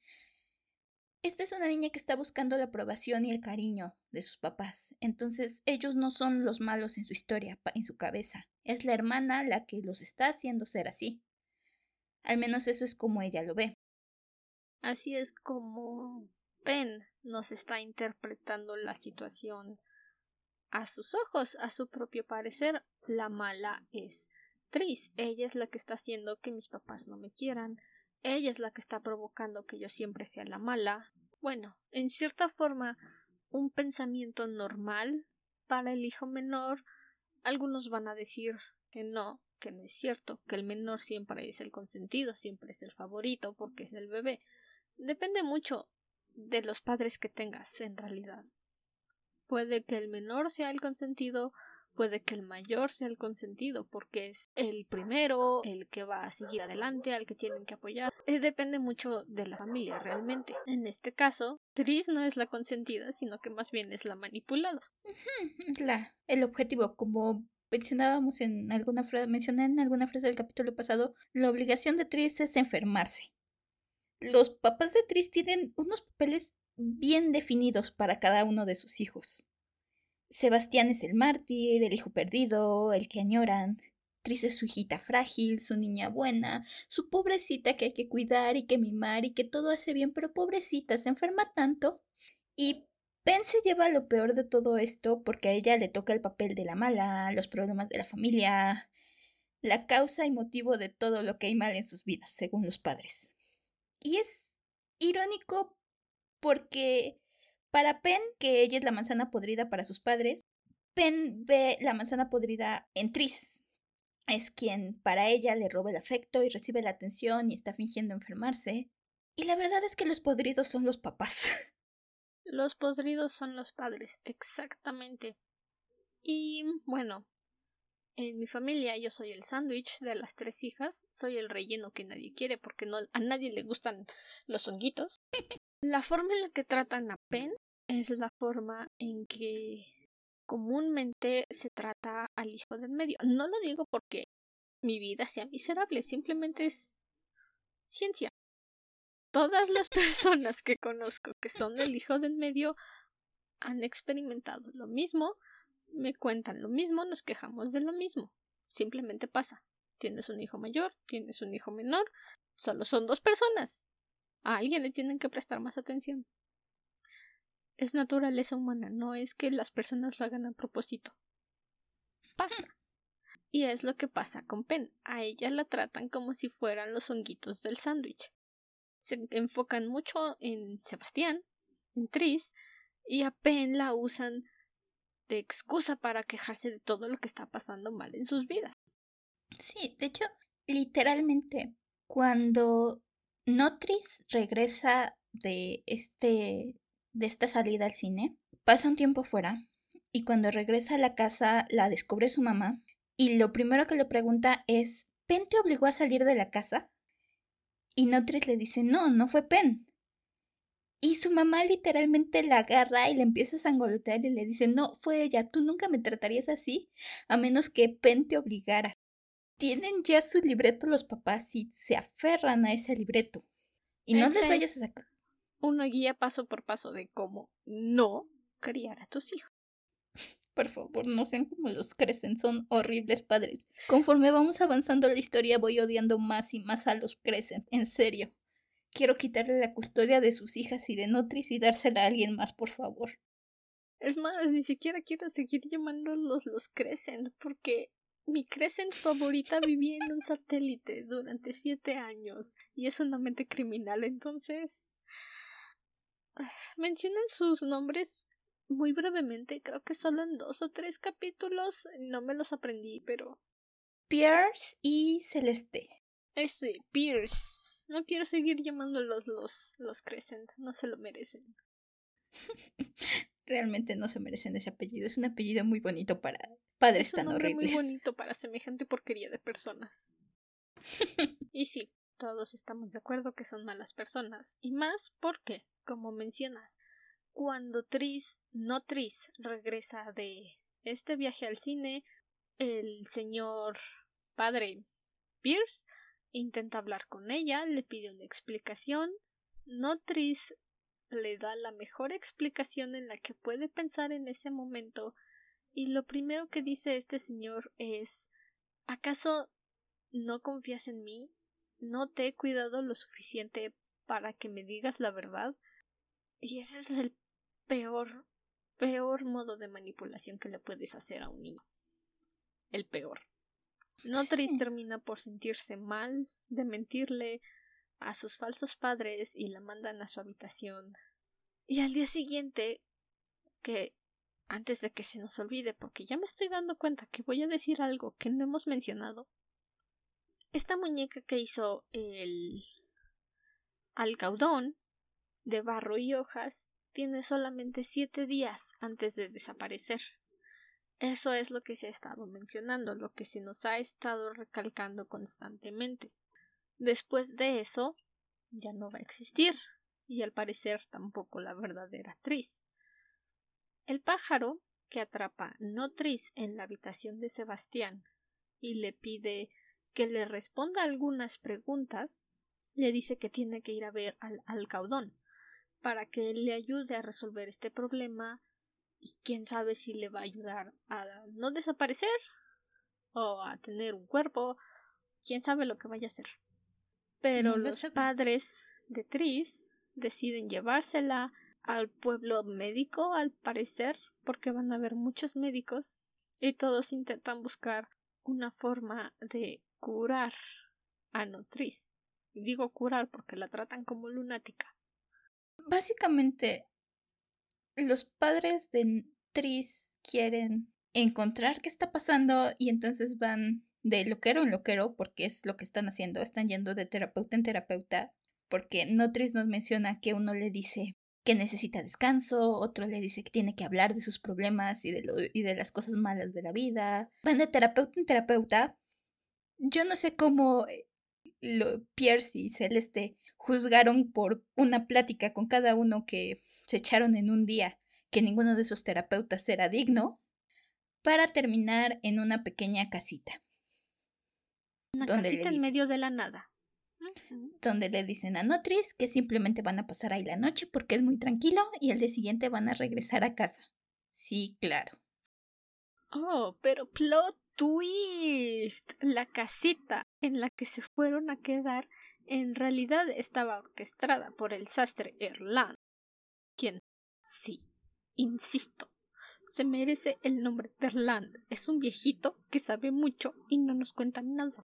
Esta es una niña que está buscando la aprobación y el cariño de sus papás. Entonces, ellos no son los malos en su historia, en su cabeza. Es la hermana la que los está haciendo ser así. Al menos eso es como ella lo ve. Así es como Pen nos está interpretando la situación a sus ojos, a su propio parecer. La mala es Tris. Ella es la que está haciendo que mis papás no me quieran. Ella es la que está provocando que yo siempre sea la mala. Bueno, en cierta forma, un pensamiento normal para el hijo menor. Algunos van a decir que no, que no es cierto, que el menor siempre es el consentido, siempre es el favorito porque es el bebé. Depende mucho de los padres que tengas en realidad. Puede que el menor sea el consentido, puede que el mayor sea el consentido, porque es el primero, el que va a seguir adelante, al que tienen que apoyar. Eh, depende mucho de la familia realmente. En este caso, Tris no es la consentida, sino que más bien es la manipulada. Es la, el objetivo, como mencionábamos en alguna frase, mencioné en alguna frase del capítulo pasado, la obligación de Tris es enfermarse los papás de Tris tienen unos papeles bien definidos para cada uno de sus hijos. Sebastián es el mártir, el hijo perdido, el que añoran. Tris es su hijita frágil, su niña buena, su pobrecita que hay que cuidar y que mimar y que todo hace bien, pero pobrecita, se enferma tanto. Y Ben se lleva lo peor de todo esto porque a ella le toca el papel de la mala, los problemas de la familia, la causa y motivo de todo lo que hay mal en sus vidas, según los padres. Y es irónico porque para Pen, que ella es la manzana podrida para sus padres, Pen ve la manzana podrida en Tris. Es quien para ella le roba el afecto y recibe la atención y está fingiendo enfermarse. Y la verdad es que los podridos son los papás. (laughs) Los podridos son los padres, exactamente. Y bueno, en mi familia yo soy el sándwich de las tres hijas, soy el relleno que nadie quiere porque no, a nadie le gustan los honguitos. La forma en la que tratan a Pen es la forma en que comúnmente se trata al hijo del medio. No lo digo porque mi vida sea miserable, simplemente es ciencia. Todas las (laughs) personas que conozco que son el hijo del medio han experimentado lo mismo me cuentan lo mismo, nos quejamos de lo mismo. Simplemente pasa. Tienes un hijo mayor, tienes un hijo menor, solo son dos personas. A alguien le tienen que prestar más atención. Es naturaleza humana, no es que las personas lo hagan a propósito. Pasa. Y es lo que pasa con Pen. A ella la tratan como si fueran los honguitos del sándwich. Se enfocan mucho en Sebastián, en Tris, y a Pen la usan excusa para quejarse de todo lo que está pasando mal en sus vidas. Sí, de hecho, literalmente, cuando Notris regresa de este de esta salida al cine, pasa un tiempo fuera y cuando regresa a la casa la descubre su mamá y lo primero que le pregunta es, ¿Pen te obligó a salir de la casa? Y Notris le dice, no, no fue Pen. Y su mamá literalmente la agarra y le empieza a sangolotear y le dice, no, fue ella, tú nunca me tratarías así, a menos que Pen te obligara. Tienen ya su libreto los papás y se aferran a ese libreto. Y no les vayas a sacar. Una guía paso por paso de cómo no criar a tus hijos. Por favor, no sean como los crecen, son horribles padres. Conforme vamos avanzando la historia, voy odiando más y más a los crecen, en serio. Quiero quitarle la custodia de sus hijas y de Nutris y dársela a alguien más, por favor. Es más, ni siquiera quiero seguir llamándolos los crecen, porque mi crecen favorita vivía en un satélite durante siete años y es una mente criminal, entonces. Mencionan sus nombres muy brevemente, creo que solo en dos o tres capítulos, no me los aprendí, pero... Pierce y Celeste. Ese, Pierce. No quiero seguir llamándolos los, los Crescent, no se lo merecen. (laughs) Realmente no se merecen ese apellido, es un apellido muy bonito para padres es un tan horribles. muy bonito para semejante porquería de personas. (laughs) y sí, todos estamos de acuerdo que son malas personas, y más porque, como mencionas, cuando Tris, no Tris, regresa de este viaje al cine, el señor padre Pierce intenta hablar con ella, le pide una explicación. No Tris le da la mejor explicación en la que puede pensar en ese momento y lo primero que dice este señor es ¿acaso no confías en mí? ¿No te he cuidado lo suficiente para que me digas la verdad? Y ese es el peor, peor modo de manipulación que le puedes hacer a un niño. El peor. Notris termina por sentirse mal de mentirle a sus falsos padres y la mandan a su habitación. Y al día siguiente, que antes de que se nos olvide, porque ya me estoy dando cuenta que voy a decir algo que no hemos mencionado, esta muñeca que hizo el alcaudón de barro y hojas tiene solamente siete días antes de desaparecer. Eso es lo que se ha estado mencionando, lo que se nos ha estado recalcando constantemente. Después de eso, ya no va a existir, y al parecer tampoco la verdadera Tris. El pájaro que atrapa no Tris en la habitación de Sebastián y le pide que le responda algunas preguntas, le dice que tiene que ir a ver al alcaudón para que le ayude a resolver este problema y quién sabe si le va a ayudar a no desaparecer o a tener un cuerpo, quién sabe lo que vaya a hacer. Pero los padres de Tris deciden llevársela al pueblo médico, al parecer, porque van a haber muchos médicos y todos intentan buscar una forma de curar a Notris. Digo curar porque la tratan como lunática. Básicamente, los padres de Tris quieren encontrar qué está pasando y entonces van de loquero en loquero porque es lo que están haciendo, están yendo de terapeuta en terapeuta porque Notris nos menciona que uno le dice que necesita descanso, otro le dice que tiene que hablar de sus problemas y de, lo, y de las cosas malas de la vida. Van de terapeuta en terapeuta. Yo no sé cómo eh, lo, Pierce y Celeste juzgaron por una plática con cada uno que se echaron en un día que ninguno de esos terapeutas era digno, para terminar en una pequeña casita. Una casita en medio de la nada. Donde le dicen a Notris que simplemente van a pasar ahí la noche porque es muy tranquilo y al día siguiente van a regresar a casa. Sí, claro. Oh, pero plot twist. La casita en la que se fueron a quedar en realidad estaba orquestada por el sastre Erland, quien, sí, insisto, se merece el nombre de Erland. Es un viejito que sabe mucho y no nos cuenta nada.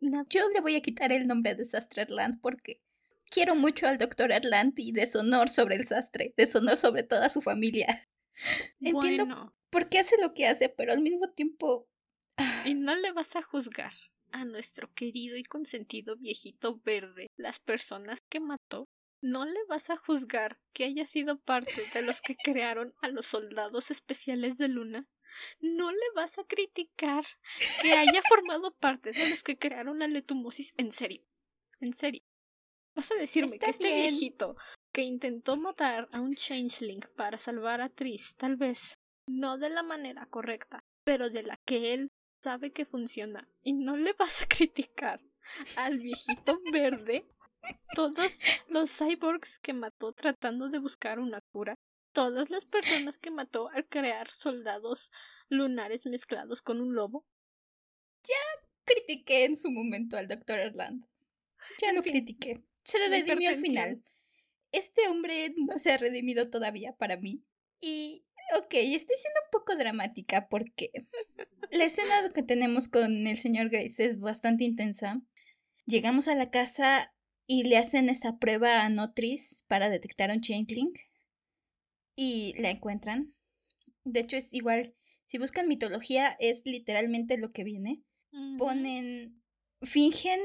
Yo le voy a quitar el nombre de sastre Erland porque quiero mucho al doctor Erland y deshonor sobre el sastre, deshonor sobre toda su familia. (laughs) Entiendo por qué hace lo que hace, pero al mismo tiempo... Y no le vas a juzgar a nuestro querido y consentido viejito verde las personas que mató no le vas a juzgar que haya sido parte de los que (laughs) crearon a los soldados especiales de Luna. No le vas a criticar que haya formado parte de los que crearon la letumosis en serio. En serio. Vas a decirme que este viejito que intentó matar a un changeling para salvar a Tris, tal vez no de la manera correcta, pero de la que él sabe que funciona, y no le vas a (laughs) criticar al viejito verde todos los cyborgs que mató tratando de buscar una cura, todas las personas que mató al crear soldados lunares mezclados con un lobo. Ya critiqué en su momento al doctor Erland. Ya lo critiqué. Se lo redimió al final. Este hombre no se ha redimido todavía para mí. Y, ok, estoy siendo un poco dramática porque la escena que tenemos con el señor Grace es bastante intensa. Llegamos a la casa y le hacen esta prueba a Notris para detectar un Changeling y la encuentran. De hecho, es igual, si buscan mitología, es literalmente lo que viene. Ponen, fingen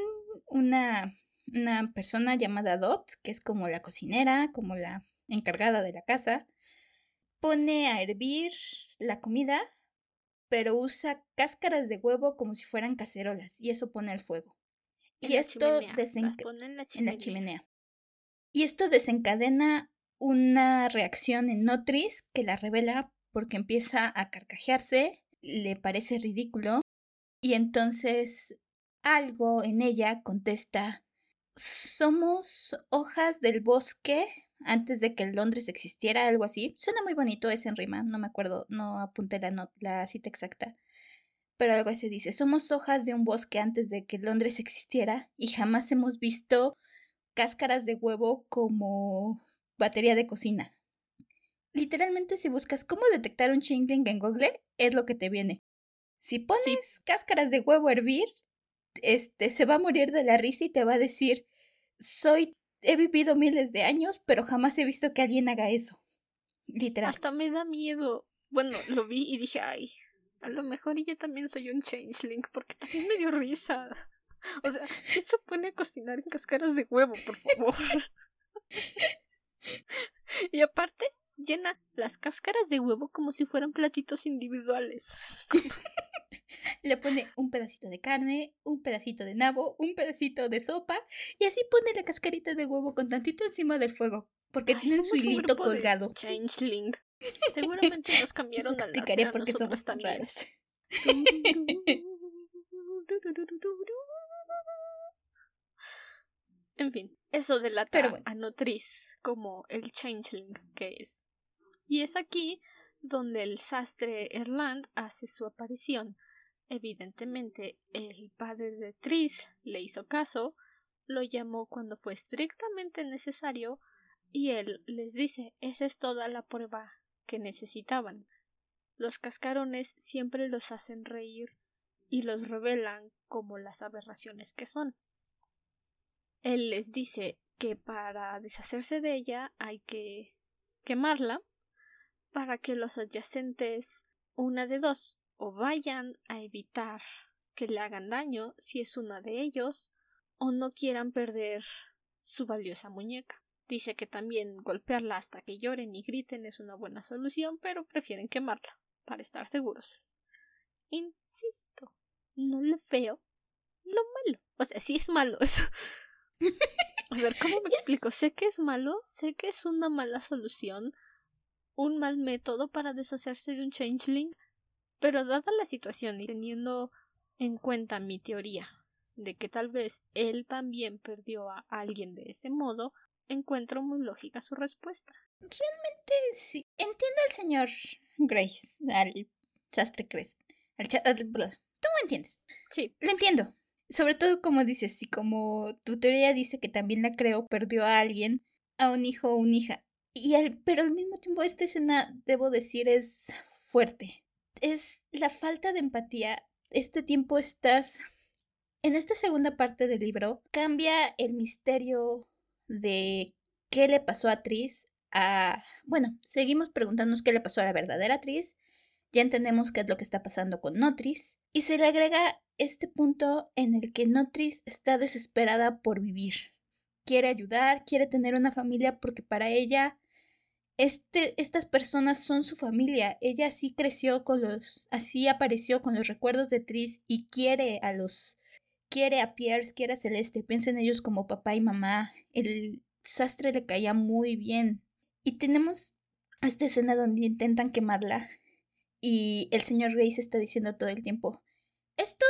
una, una persona llamada Dot, que es como la cocinera, como la encargada de la casa. Pone a hervir la comida, pero usa cáscaras de huevo como si fueran cacerolas, y eso pone al fuego. y esto desencadena en la chimenea. Y esto desencadena una reacción en Notris que la revela porque empieza a carcajearse, le parece ridículo y entonces algo en ella contesta somos hojas del bosque antes de que Londres existiera, algo así. Suena muy bonito, es en rima, no me acuerdo, no apunté la, la cita exacta. Pero algo así dice, somos hojas de un bosque antes de que Londres existiera y jamás hemos visto cáscaras de huevo como batería de cocina. Literalmente si buscas cómo detectar un chingling en Google, es lo que te viene. Si pones cáscaras de huevo a hervir, este se va a morir de la risa y te va a decir, soy he vivido miles de años, pero jamás he visto que alguien haga eso. Literal. Hasta me da miedo. Bueno, lo vi y dije, ay, a lo mejor yo también soy un changeling, porque también me dio risa. O sea, ¿quién se pone a cocinar en cáscaras de huevo, por favor? (laughs) y aparte, llena las cáscaras de huevo como si fueran platitos individuales. (laughs) Le pone un pedacito de carne, un pedacito de nabo, un pedacito de sopa y así pone la cascarita de huevo con tantito encima del fuego, porque tienen su hilito colgado. Changeling. (laughs) Seguramente nos cambiaron Eso explicaré por qué somos tan raros. (laughs) En fin, eso delata Pero a Notris como el changeling que es. Y es aquí donde el sastre Erland hace su aparición. Evidentemente, el padre de Tris le hizo caso, lo llamó cuando fue estrictamente necesario y él les dice esa es toda la prueba que necesitaban. Los cascarones siempre los hacen reír y los revelan como las aberraciones que son. Él les dice que para deshacerse de ella hay que quemarla para que los adyacentes, una de dos, o vayan a evitar que le hagan daño si es una de ellos, o no quieran perder su valiosa muñeca. Dice que también golpearla hasta que lloren y griten es una buena solución, pero prefieren quemarla, para estar seguros. Insisto, no lo veo lo malo. O sea, sí es malo eso. (laughs) A ver, ¿cómo me explico? Sé que es malo, sé que es una mala solución, un mal método para deshacerse de un changeling, pero dada la situación y teniendo en cuenta mi teoría de que tal vez él también perdió a alguien de ese modo, encuentro muy lógica su respuesta. Realmente sí. Entiendo al señor Grace, al sastre Grace. Al Tú me entiendes. Sí. Lo entiendo sobre todo como dices, si como tu teoría dice que también la creo, perdió a alguien, a un hijo o una hija. Y al, pero al mismo tiempo esta escena, debo decir, es fuerte. Es la falta de empatía. Este tiempo estás... En esta segunda parte del libro cambia el misterio de qué le pasó a Tris a... Bueno, seguimos preguntándonos qué le pasó a la verdadera Tris. Ya entendemos qué es lo que está pasando con Notris. Y se le agrega este punto en el que Notris está desesperada por vivir. Quiere ayudar, quiere tener una familia porque para ella este, estas personas son su familia. Ella así creció con los, así apareció con los recuerdos de Tris y quiere a los, quiere a Pierce, quiere a Celeste, piensa en ellos como papá y mamá. El sastre le caía muy bien. Y tenemos esta escena donde intentan quemarla y el señor Grace está diciendo todo el tiempo, esto,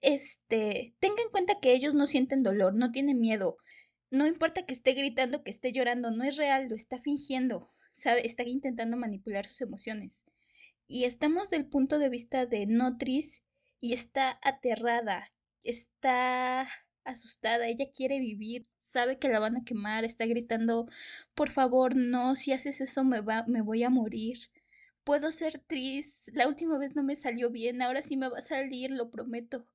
este, tenga en cuenta que ellos no sienten dolor, no tienen miedo, no importa que esté gritando, que esté llorando, no es real, lo está fingiendo, sabe, está intentando manipular sus emociones. Y estamos del punto de vista de Notris y está aterrada, está asustada, ella quiere vivir, sabe que la van a quemar, está gritando, por favor, no, si haces eso me va, me voy a morir. Puedo ser triste, la última vez no me salió bien, ahora sí me va a salir, lo prometo.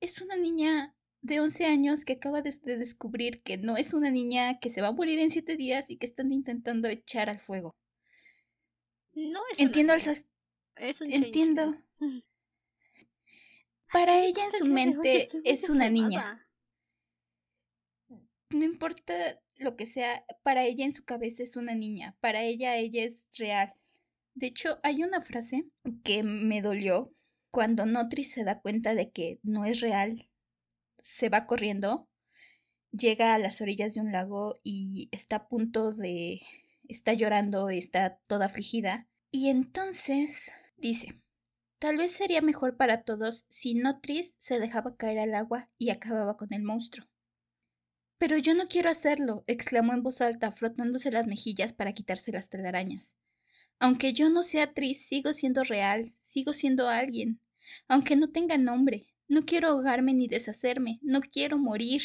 Es una niña de 11 años que acaba de, descubrir que no es una niña que se va a morir en 7 días y que están intentando echar al fuego. No es Entiendo una Es un Entiendo. (laughs) Para ella en su mente es una niña. No importa lo que sea, para ella en su cabeza es una niña. Para ella ella es real. De hecho, hay una frase que me dolió cuando Notri se da cuenta de que no es real se va corriendo, llega a las orillas de un lago y está a punto de... está llorando, está toda afligida. Y entonces dice, tal vez sería mejor para todos si Notris se dejaba caer al agua y acababa con el monstruo. Pero yo no quiero hacerlo, exclamó en voz alta, frotándose las mejillas para quitarse las telarañas. Aunque yo no sea Tris, sigo siendo real, sigo siendo alguien, aunque no tenga nombre, no quiero ahogarme ni deshacerme, no quiero morir.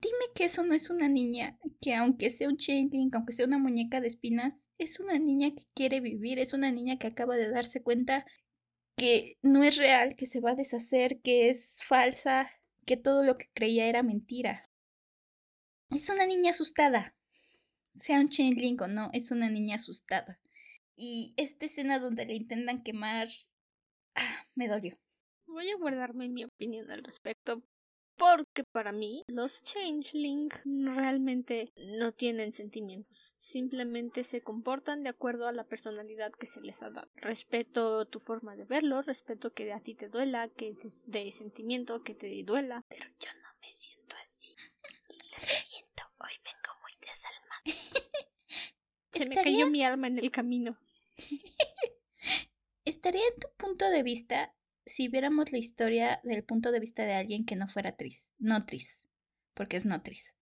Dime que eso no es una niña, que aunque sea un changeling, aunque sea una muñeca de espinas, es una niña que quiere vivir, es una niña que acaba de darse cuenta que no es real, que se va a deshacer, que es falsa, que todo lo que creía era mentira. Es una niña asustada. Sea un changeling o no, es una niña asustada. Y esta escena donde le intentan quemar, ah, me dolió voy a guardarme mi opinión al respecto porque para mí los changeling realmente no tienen sentimientos, simplemente se comportan de acuerdo a la personalidad que se les ha dado. Respeto tu forma de verlo, respeto que a ti te duela, que te dé sentimiento, que te duela, pero yo no me siento así. Lo siento, hoy vengo muy desalmada. (laughs) se me cayó mi alma en el camino. (laughs) Estaría en tu punto de vista si viéramos la historia del punto de vista de alguien que no fuera Tris, no Tris, porque es no Tris.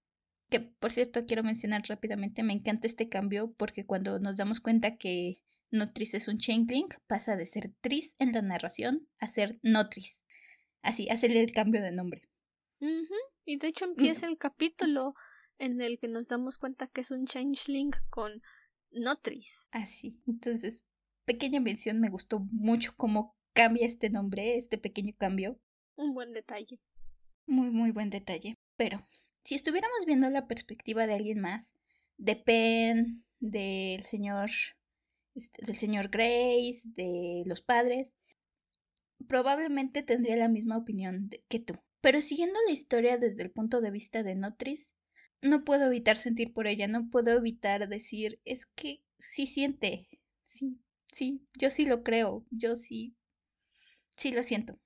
Que por cierto quiero mencionar rápidamente, me encanta este cambio porque cuando nos damos cuenta que Notris es un changeling, pasa de ser Tris en la narración a ser Notris. Así, hacerle el cambio de nombre. Y de hecho empieza el capítulo en el que nos damos cuenta que es un changeling con Notris. Así, entonces, pequeña mención, me gustó mucho cómo cambia este nombre, este pequeño cambio. Un buen detalle. Muy, muy buen detalle. Pero, si estuviéramos viendo la perspectiva de alguien más, de Penn, del señor, este, del señor Grace, de los padres, probablemente tendría la misma opinión que tú. Pero siguiendo la historia desde el punto de vista de Notris, no puedo evitar sentir por ella, no puedo evitar decir, es que sí siente, sí, sí, yo sí lo creo, yo sí Sí, lo siento.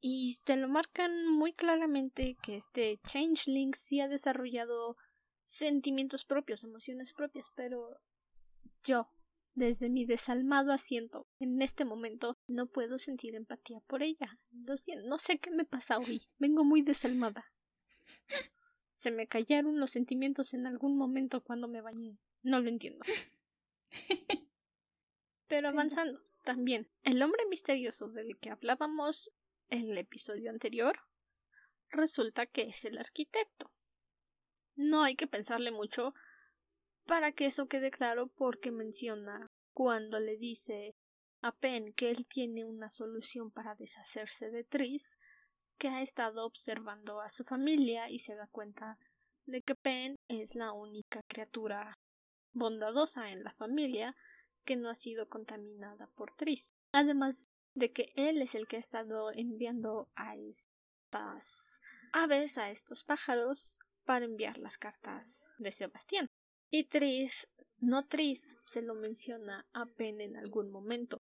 Y te lo marcan muy claramente que este Changeling sí ha desarrollado sentimientos propios, emociones propias, pero yo, desde mi desalmado asiento, en este momento no puedo sentir empatía por ella. Lo siento, no sé qué me pasa hoy. (laughs) Vengo muy desalmada. Se me callaron los sentimientos en algún momento cuando me bañé. No lo entiendo. (laughs) Pero avanzando. También, el hombre misterioso del que hablábamos en el episodio anterior resulta que es el arquitecto. No hay que pensarle mucho para que eso quede claro porque menciona cuando le dice a Penn que él tiene una solución para deshacerse de Tris, que ha estado observando a su familia y se da cuenta de que Penn es la única criatura bondadosa en la familia que no ha sido contaminada por Tris. Además de que él es el que ha estado enviando a estas aves a estos pájaros para enviar las cartas de Sebastián. Y Tris, no Tris, se lo menciona a Pen en algún momento.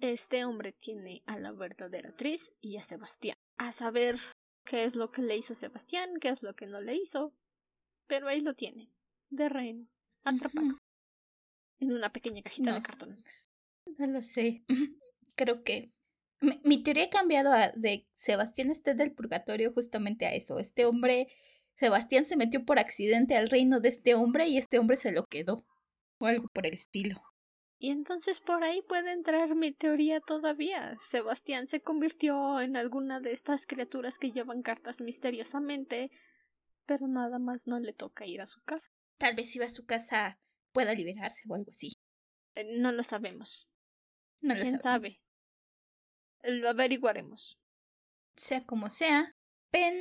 Este hombre tiene a la verdadera Tris y a Sebastián. A saber qué es lo que le hizo Sebastián, qué es lo que no le hizo. Pero ahí lo tiene, de rehén, atrapado. En una pequeña cajita de cartón. No lo sé. Creo que mi, teoría ha cambiado de Sebastián esté del purgatorio justamente a eso. Este hombre, Sebastián se metió por accidente al reino de este hombre y este hombre se lo quedó. O algo por el estilo. Y entonces por ahí puede entrar mi teoría todavía. Sebastián se convirtió en alguna de estas criaturas que llevan cartas misteriosamente, pero nada más no le toca ir a su casa. Tal vez si va a su casa pueda liberarse o algo así. Eh, no lo sabemos. No lo ¿Quién sabe? Lo averiguaremos. Sea como sea, Pen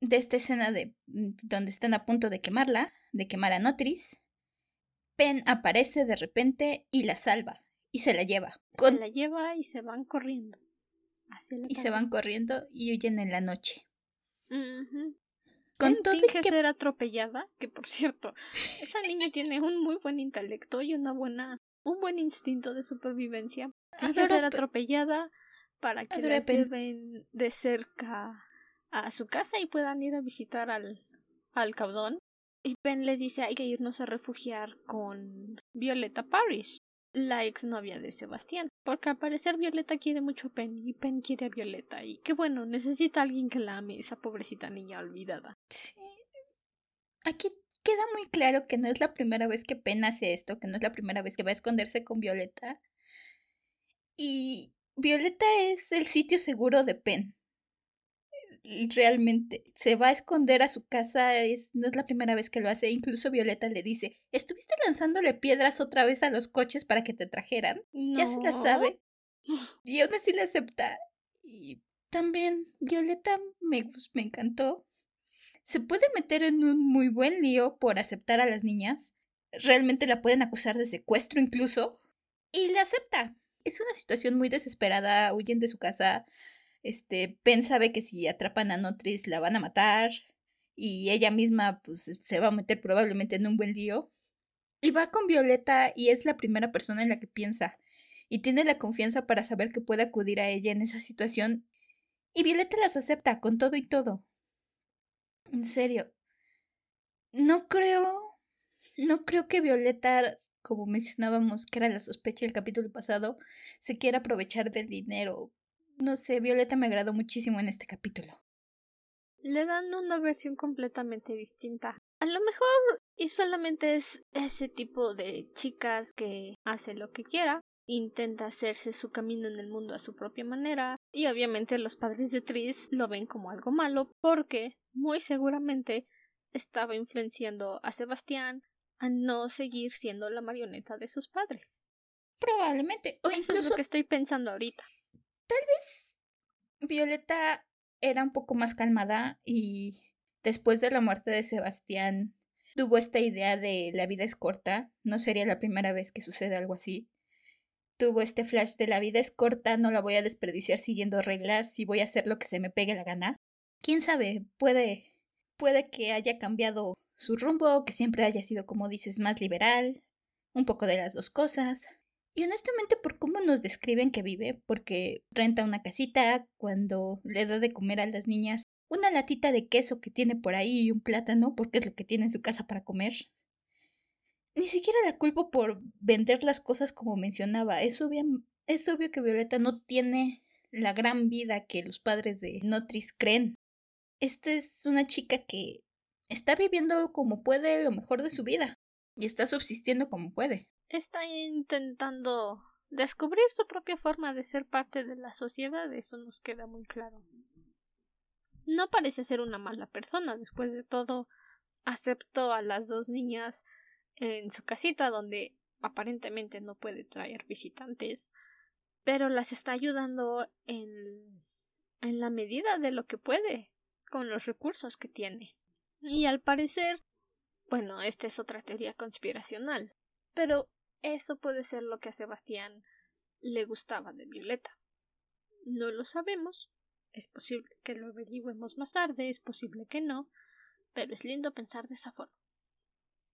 de esta escena de mm, donde están a punto de quemarla, de quemar a Notris, Pen aparece de repente y la salva y se la lleva. Se la lleva y se van corriendo. y se van corriendo y huyen en la noche. Con todo que ser atropellada, que por cierto, esa niña tiene un muy buen intelecto y una buena, un buen instinto de supervivencia. Que ser atropellada para que la lleven de cerca a su casa y puedan ir a visitar al, al caudón. Y Ben le dice hay que irnos a refugiar con Violeta Parrish, la exnovia de Sebastián. Porque al parecer Violeta quiere mucho a y Pen quiere a Violeta. Y qué bueno, necesita alguien que la ame, esa pobrecita niña olvidada. Sí. Aquí queda muy claro que no es la primera vez que Pen hace esto, que no es la primera vez que va a esconderse con Violeta. Y Violeta es el sitio seguro de Pen realmente se va a esconder a su casa, es, no es la primera vez que lo hace, incluso Violeta le dice, ¿estuviste lanzándole piedras otra vez a los coches para que te trajeran? Ya se la sabe. Y aún así le acepta. Y también Violeta me, me encantó. Se puede meter en un muy buen lío por aceptar a las niñas. Realmente la pueden acusar de secuestro incluso. Y le acepta. Es una situación muy desesperada, huyen de su casa, este, Pen sabe que si atrapan a Notris la van a matar y ella misma pues se va a meter probablemente en un buen lío. Y va con Violeta y es la primera persona en la que piensa y tiene la confianza para saber que puede acudir a ella en esa situación y Violeta las acepta con todo y todo. En serio. No creo no creo que Violeta, como mencionábamos que era la sospecha del capítulo pasado, se quiera aprovechar del dinero no sé, Violeta me agradó muchísimo en este capítulo. Le dan una versión completamente distinta. A lo mejor y solamente es ese tipo de chicas que hace lo que quiera, intenta hacerse su camino en el mundo a su propia manera, y obviamente los padres de Tris lo ven como algo malo porque muy seguramente estaba influenciando a Sebastián a no seguir siendo la marioneta de sus padres. Probablemente. O Eso es lo que estoy pensando ahorita. Tal vez Violeta era un poco más calmada y después de la muerte de Sebastián tuvo esta idea de la vida es corta, no sería la primera vez que sucede algo así. Tuvo este flash de la vida es corta, no la voy a desperdiciar siguiendo reglas y voy a hacer lo que se me pegue la gana. Quién sabe, puede puede que haya cambiado su rumbo, que siempre haya sido como dices más liberal, un poco de las dos cosas. Y honestamente por cómo nos describen que vive, porque renta una casita, cuando le da de comer a las niñas una latita de queso que tiene por ahí y un plátano, porque es lo que tiene en su casa para comer. Ni siquiera la culpo por vender las cosas como mencionaba. Es obvio, es obvio que Violeta no tiene la gran vida que los padres de Notris creen. Esta es una chica que está viviendo como puede lo mejor de su vida y está subsistiendo como puede está intentando descubrir su propia forma de ser parte de la sociedad, eso nos queda muy claro. No parece ser una mala persona, después de todo, aceptó a las dos niñas en su casita donde aparentemente no puede traer visitantes, pero las está ayudando en en la medida de lo que puede, con los recursos que tiene. Y al parecer, bueno, esta es otra teoría conspiracional, pero eso puede ser lo que a Sebastián le gustaba de Violeta. No lo sabemos, Es posible que lo averigüemos más tarde, es posible que no, pero es lindo pensar de esa forma.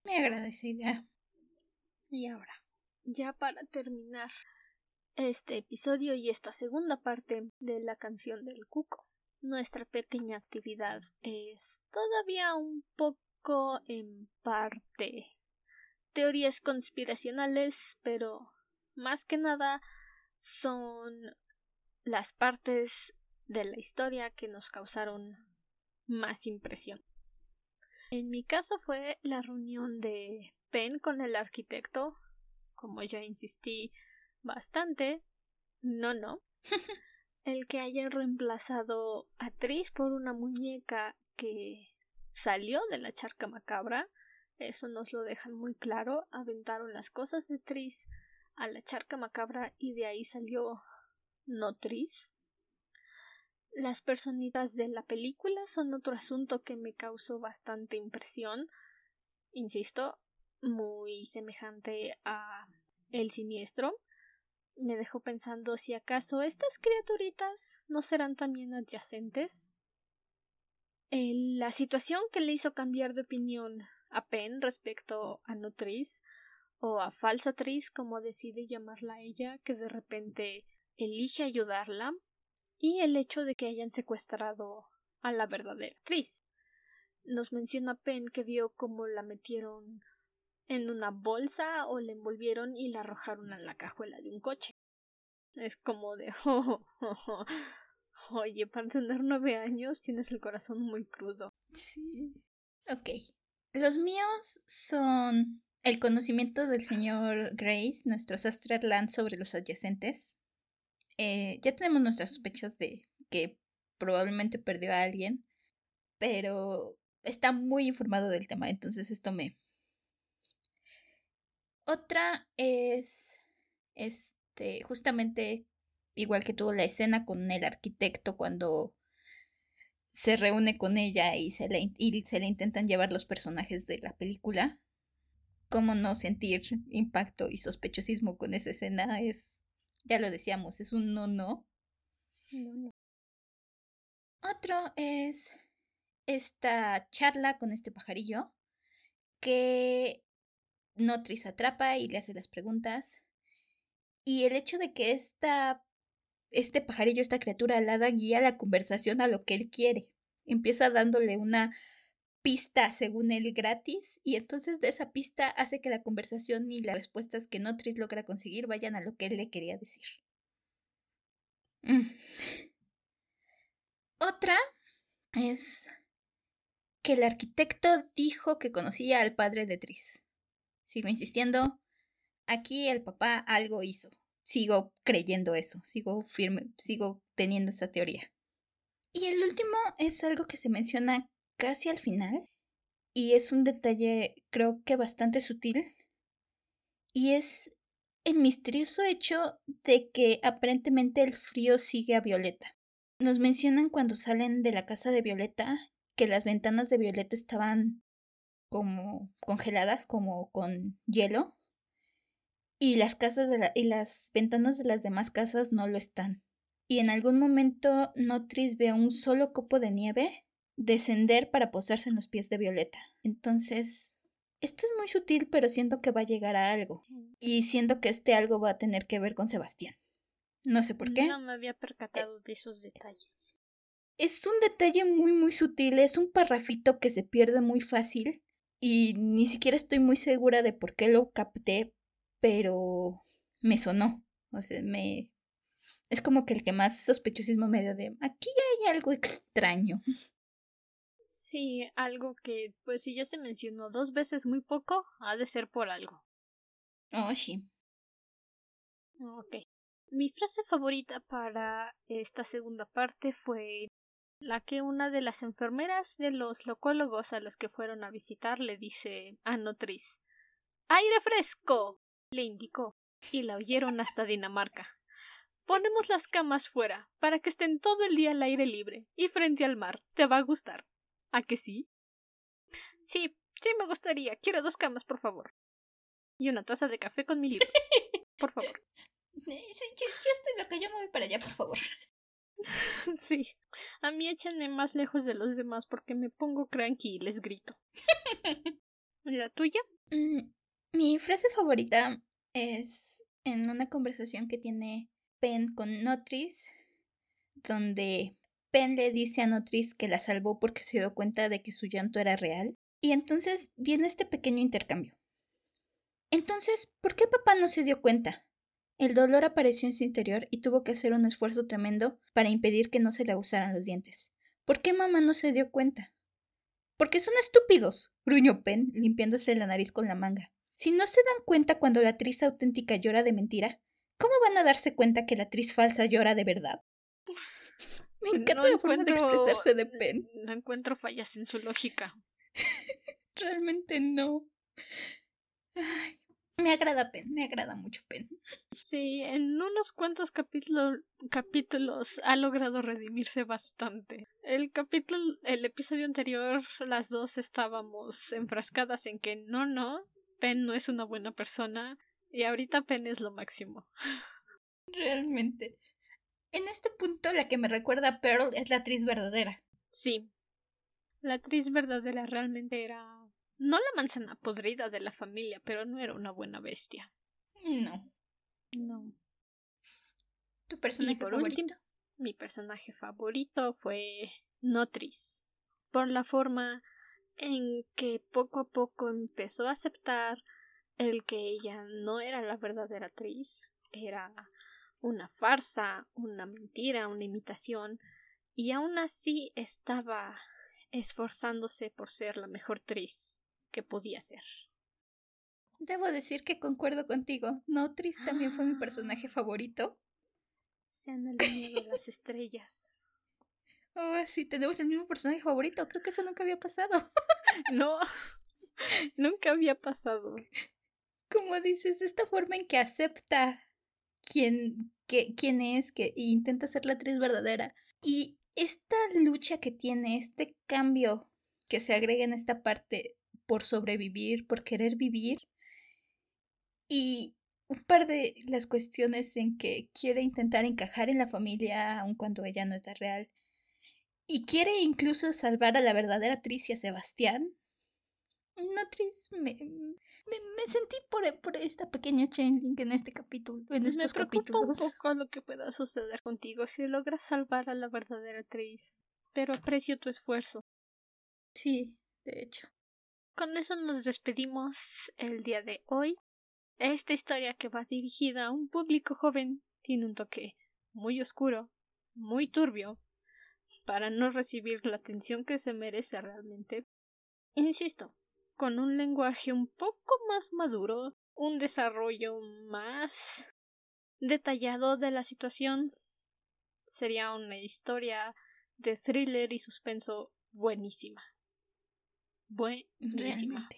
Me agrada esa idea. Y ahora, ya para terminar este episodio y esta segunda parte de la canción del cuco, nuestra pequeña actividad es todavía un poco en parte teorías conspiracionales, pero más que nada son las partes de la historia que nos causaron más impresión. En mi caso fue la reunión de Penn con el arquitecto, como ya insistí bastante, no, no, (laughs) el que hayan reemplazado a Tris por una muñeca que salió de la charca macabra, eso nos lo dejan muy claro, aventaron las cosas de Tris a la charca macabra y de ahí salió no Tris. Las personitas de la película son otro asunto que me causó bastante impresión. Insisto, muy semejante a El Siniestro. Me dejó pensando si acaso estas criaturitas no serán también adyacentes. la situación que le hizo cambiar de opinión a Penn respecto a Nutris o a Falsa Tris, como decide llamarla ella, que de repente elige ayudarla, y el hecho de que hayan secuestrado a la verdadera actriz. Nos menciona Penn que vio cómo la metieron en una bolsa o la envolvieron y la arrojaron a la cajuela de un coche. Es como de (laughs) oh, oye, para tener nueve años tienes el corazón muy crudo. Sí. Ok. Los míos son el conocimiento del señor Grace, nuestro Sasterland sobre los adyacentes, eh, ya tenemos nuestras sospechas de que probablemente perdió a alguien, pero está muy informado del tema, entonces esto me... Otra es, este, justamente igual que tuvo la escena con el arquitecto cuando se reúne con ella y se le, y se le intentan llevar los personajes de la película. Cómo no sentir impacto y sospechosismo con esa escena es ya lo decíamos, es un no, no. Otro es esta charla con este pajarillo que Notris atrapa y le hace las preguntas. Y el hecho de que esta, este pajarillo, esta criatura alada, guía la conversación a lo que él quiere. Empieza dándole una pista según él gratis y entonces de esa pista hace que la conversación y las respuestas que Notris logra conseguir vayan a lo que él le quería decir. Mm. Otra es que el arquitecto dijo que conocía al padre de Tris. Sigo insistiendo, aquí el papá algo hizo. Sigo creyendo eso, sigo firme, sigo teniendo esa teoría. Y el último es algo que se menciona casi al final y es un detalle creo que bastante sutil y es el misterioso hecho de que aparentemente el frío sigue a Violeta. Nos mencionan cuando salen de la casa de Violeta que las ventanas de Violeta estaban como congeladas, como con hielo, y las casas de y las ventanas de las demás casas no lo están. Y en algún momento Notris ve un solo copo de nieve descender para posarse en los pies de Violeta. Entonces, esto es muy sutil, pero siento que va a llegar a algo. Y siento que este algo va a tener que ver con Sebastián. No sé por qué. No me había percatado de esos detalles. Es un detalle muy, muy sutil. Es un parrafito que se pierde muy fácil. Y ni siquiera estoy muy segura de por qué lo capté, pero me sonó. O sea, me. Es como que el que más sospechosismo me dio de. Aquí hay algo extraño. Sí, algo que, pues si ya se mencionó dos veces muy poco, ha de ser por algo. Oh, sí. Ok. Mi frase favorita para esta segunda parte fue la que una de las enfermeras de los locólogos a los que fueron a visitar le dice a Notris. ¡Aire fresco! Le indicó, y la oyeron hasta Dinamarca. Ponemos las camas fuera, para que estén todo el día al aire libre y frente al mar. Te va a gustar. ¿A que sí? Sí, sí me gustaría. Quiero dos camas, por favor. Y una taza de café con mi libro. Por favor. (laughs) Sí, yo, estoy loca, yo me voy para allá, por favor. (laughs) Sí. A mí échenme más lejos de los demás porque me pongo cranky y les grito. (laughs) ¿La tuya? Mm, mi frase favorita es en una conversación que tiene Pen con Notris, donde Pen le dice a Notris que la salvó porque se dio cuenta de que su llanto era real. Y entonces viene este pequeño intercambio. Entonces, ¿por qué papá no se dio cuenta? El dolor apareció en su interior y tuvo que hacer un esfuerzo tremendo para impedir que no se le usaran los dientes. ¿Por qué mamá no se dio cuenta? Porque son estúpidos, gruñó Pen, limpiándose la nariz con la manga. Si no se dan cuenta cuando la actriz auténtica llora de mentira, ¿cómo van a darse cuenta que la actriz falsa llora de verdad? (laughs) Me (laughs) encanta la forma de expresarse de. No encuentro fallas en su lógica. (laughs) Realmente no. Ay, me agrada Pen, me agrada mucho Pen. Sí, en unos cuantos capítulos, capítulos ha logrado redimirse bastante. El capítulo, el episodio anterior, las dos estábamos enfrascadas en que no, no, Pen no es una buena persona y ahorita Pen es lo máximo. (laughs) Realmente. En este punto la que me recuerda a Pearl es la actriz verdadera. Sí. La actriz verdadera realmente era no la manzana podrida de la familia, pero no era una buena bestia. No. No. ¿Tu personaje por favorito? último, mi personaje favorito fue Notris. Por la forma en que poco a poco empezó a aceptar el que ella no era la verdadera actriz, era una farsa, una mentira, una imitación, y aún así estaba esforzándose por ser la mejor actriz que podía ser. Debo decir que concuerdo contigo. Notris también fue mi personaje favorito. Se han alineado las estrellas. Oh, sí, tenemos el mismo personaje favorito. Creo que eso nunca había pasado. (laughs) no, (laughs) nunca había pasado. Como dices, esta forma en que acepta quién, que, quién es que, e intenta ser la actriz verdadera. Y esta lucha que tiene, este cambio que se agrega en esta parte por sobrevivir, por querer vivir. Y un par de las cuestiones en que quiere intentar encajar en la familia, aun cuando ella no está real. Y quiere incluso salvar a la verdadera actriz y a Sebastián. No, Tris, me, me, sentí por, por esta pequeña en este capítulo, en estos me capítulos. un poco lo que pueda suceder contigo si logras salvar a la verdadera actriz, pero aprecio tu esfuerzo. Sí, de hecho. Con eso nos despedimos el día de hoy. Esta historia que va dirigida a un público joven tiene un toque muy oscuro, muy turbio, para no recibir la atención que se merece realmente. Insisto, con un lenguaje un poco más maduro, un desarrollo más detallado de la situación, sería una historia de thriller y suspenso buenísima buenísima.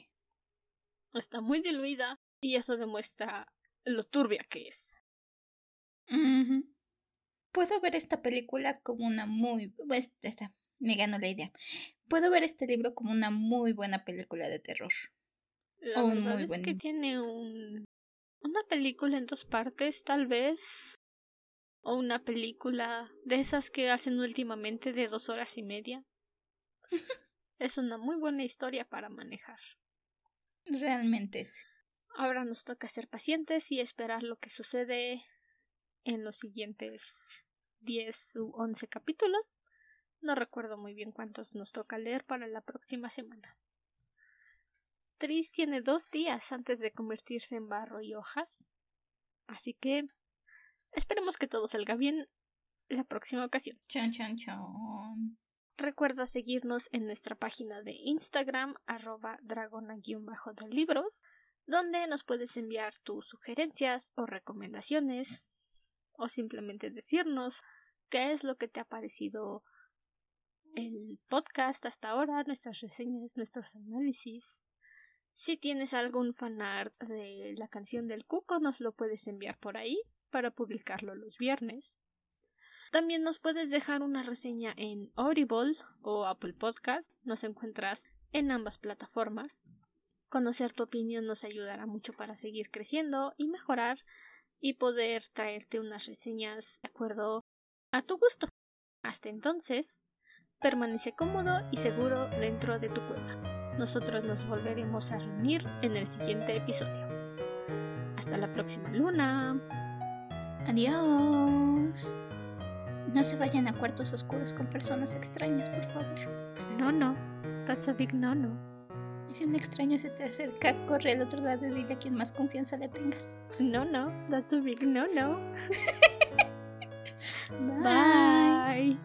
Está muy diluida y eso demuestra lo turbia que es. Puedo ver esta película como una muy... Pues, me ganó la idea. Puedo ver este libro como una muy buena película de terror. La verdad es que tiene un... una película en dos partes, tal vez. O una película de esas que hacen últimamente de dos horas y media. Es una muy buena historia para manejar. Realmente es. Ahora nos toca ser pacientes y esperar lo que sucede en los siguientes 10 u 11 capítulos. No recuerdo muy bien cuántos nos toca leer para la próxima semana. Tris tiene dos días antes de convertirse en barro y hojas. Así que esperemos que todo salga bien la próxima ocasión. Chan, chan, chan. Recuerda seguirnos en nuestra página de Instagram, arroba dragona-de libros, donde nos puedes enviar tus sugerencias o recomendaciones, o simplemente decirnos qué es lo que te ha parecido el podcast hasta ahora, nuestras reseñas, nuestros análisis. Si tienes algún fanart de la canción del cuco, nos lo puedes enviar por ahí para publicarlo los viernes. También nos puedes dejar una reseña en Audible o Apple Podcast. Nos encuentras en ambas plataformas. Conocer tu opinión nos ayudará mucho para seguir creciendo y mejorar y poder traerte unas reseñas de acuerdo a tu gusto. Hasta entonces, permanece cómodo y seguro dentro de tu cueva. Nosotros nos volveremos a reunir en el siguiente episodio. Hasta la próxima luna. Adiós. No se vayan a cuartos oscuros con personas extrañas, por favor. No, no. That's a big no, no si, un extraño se te acerca, corre al otro lado y dile a quien más confianza le tengas. No, no, that's a big no, no. (laughs) Bye.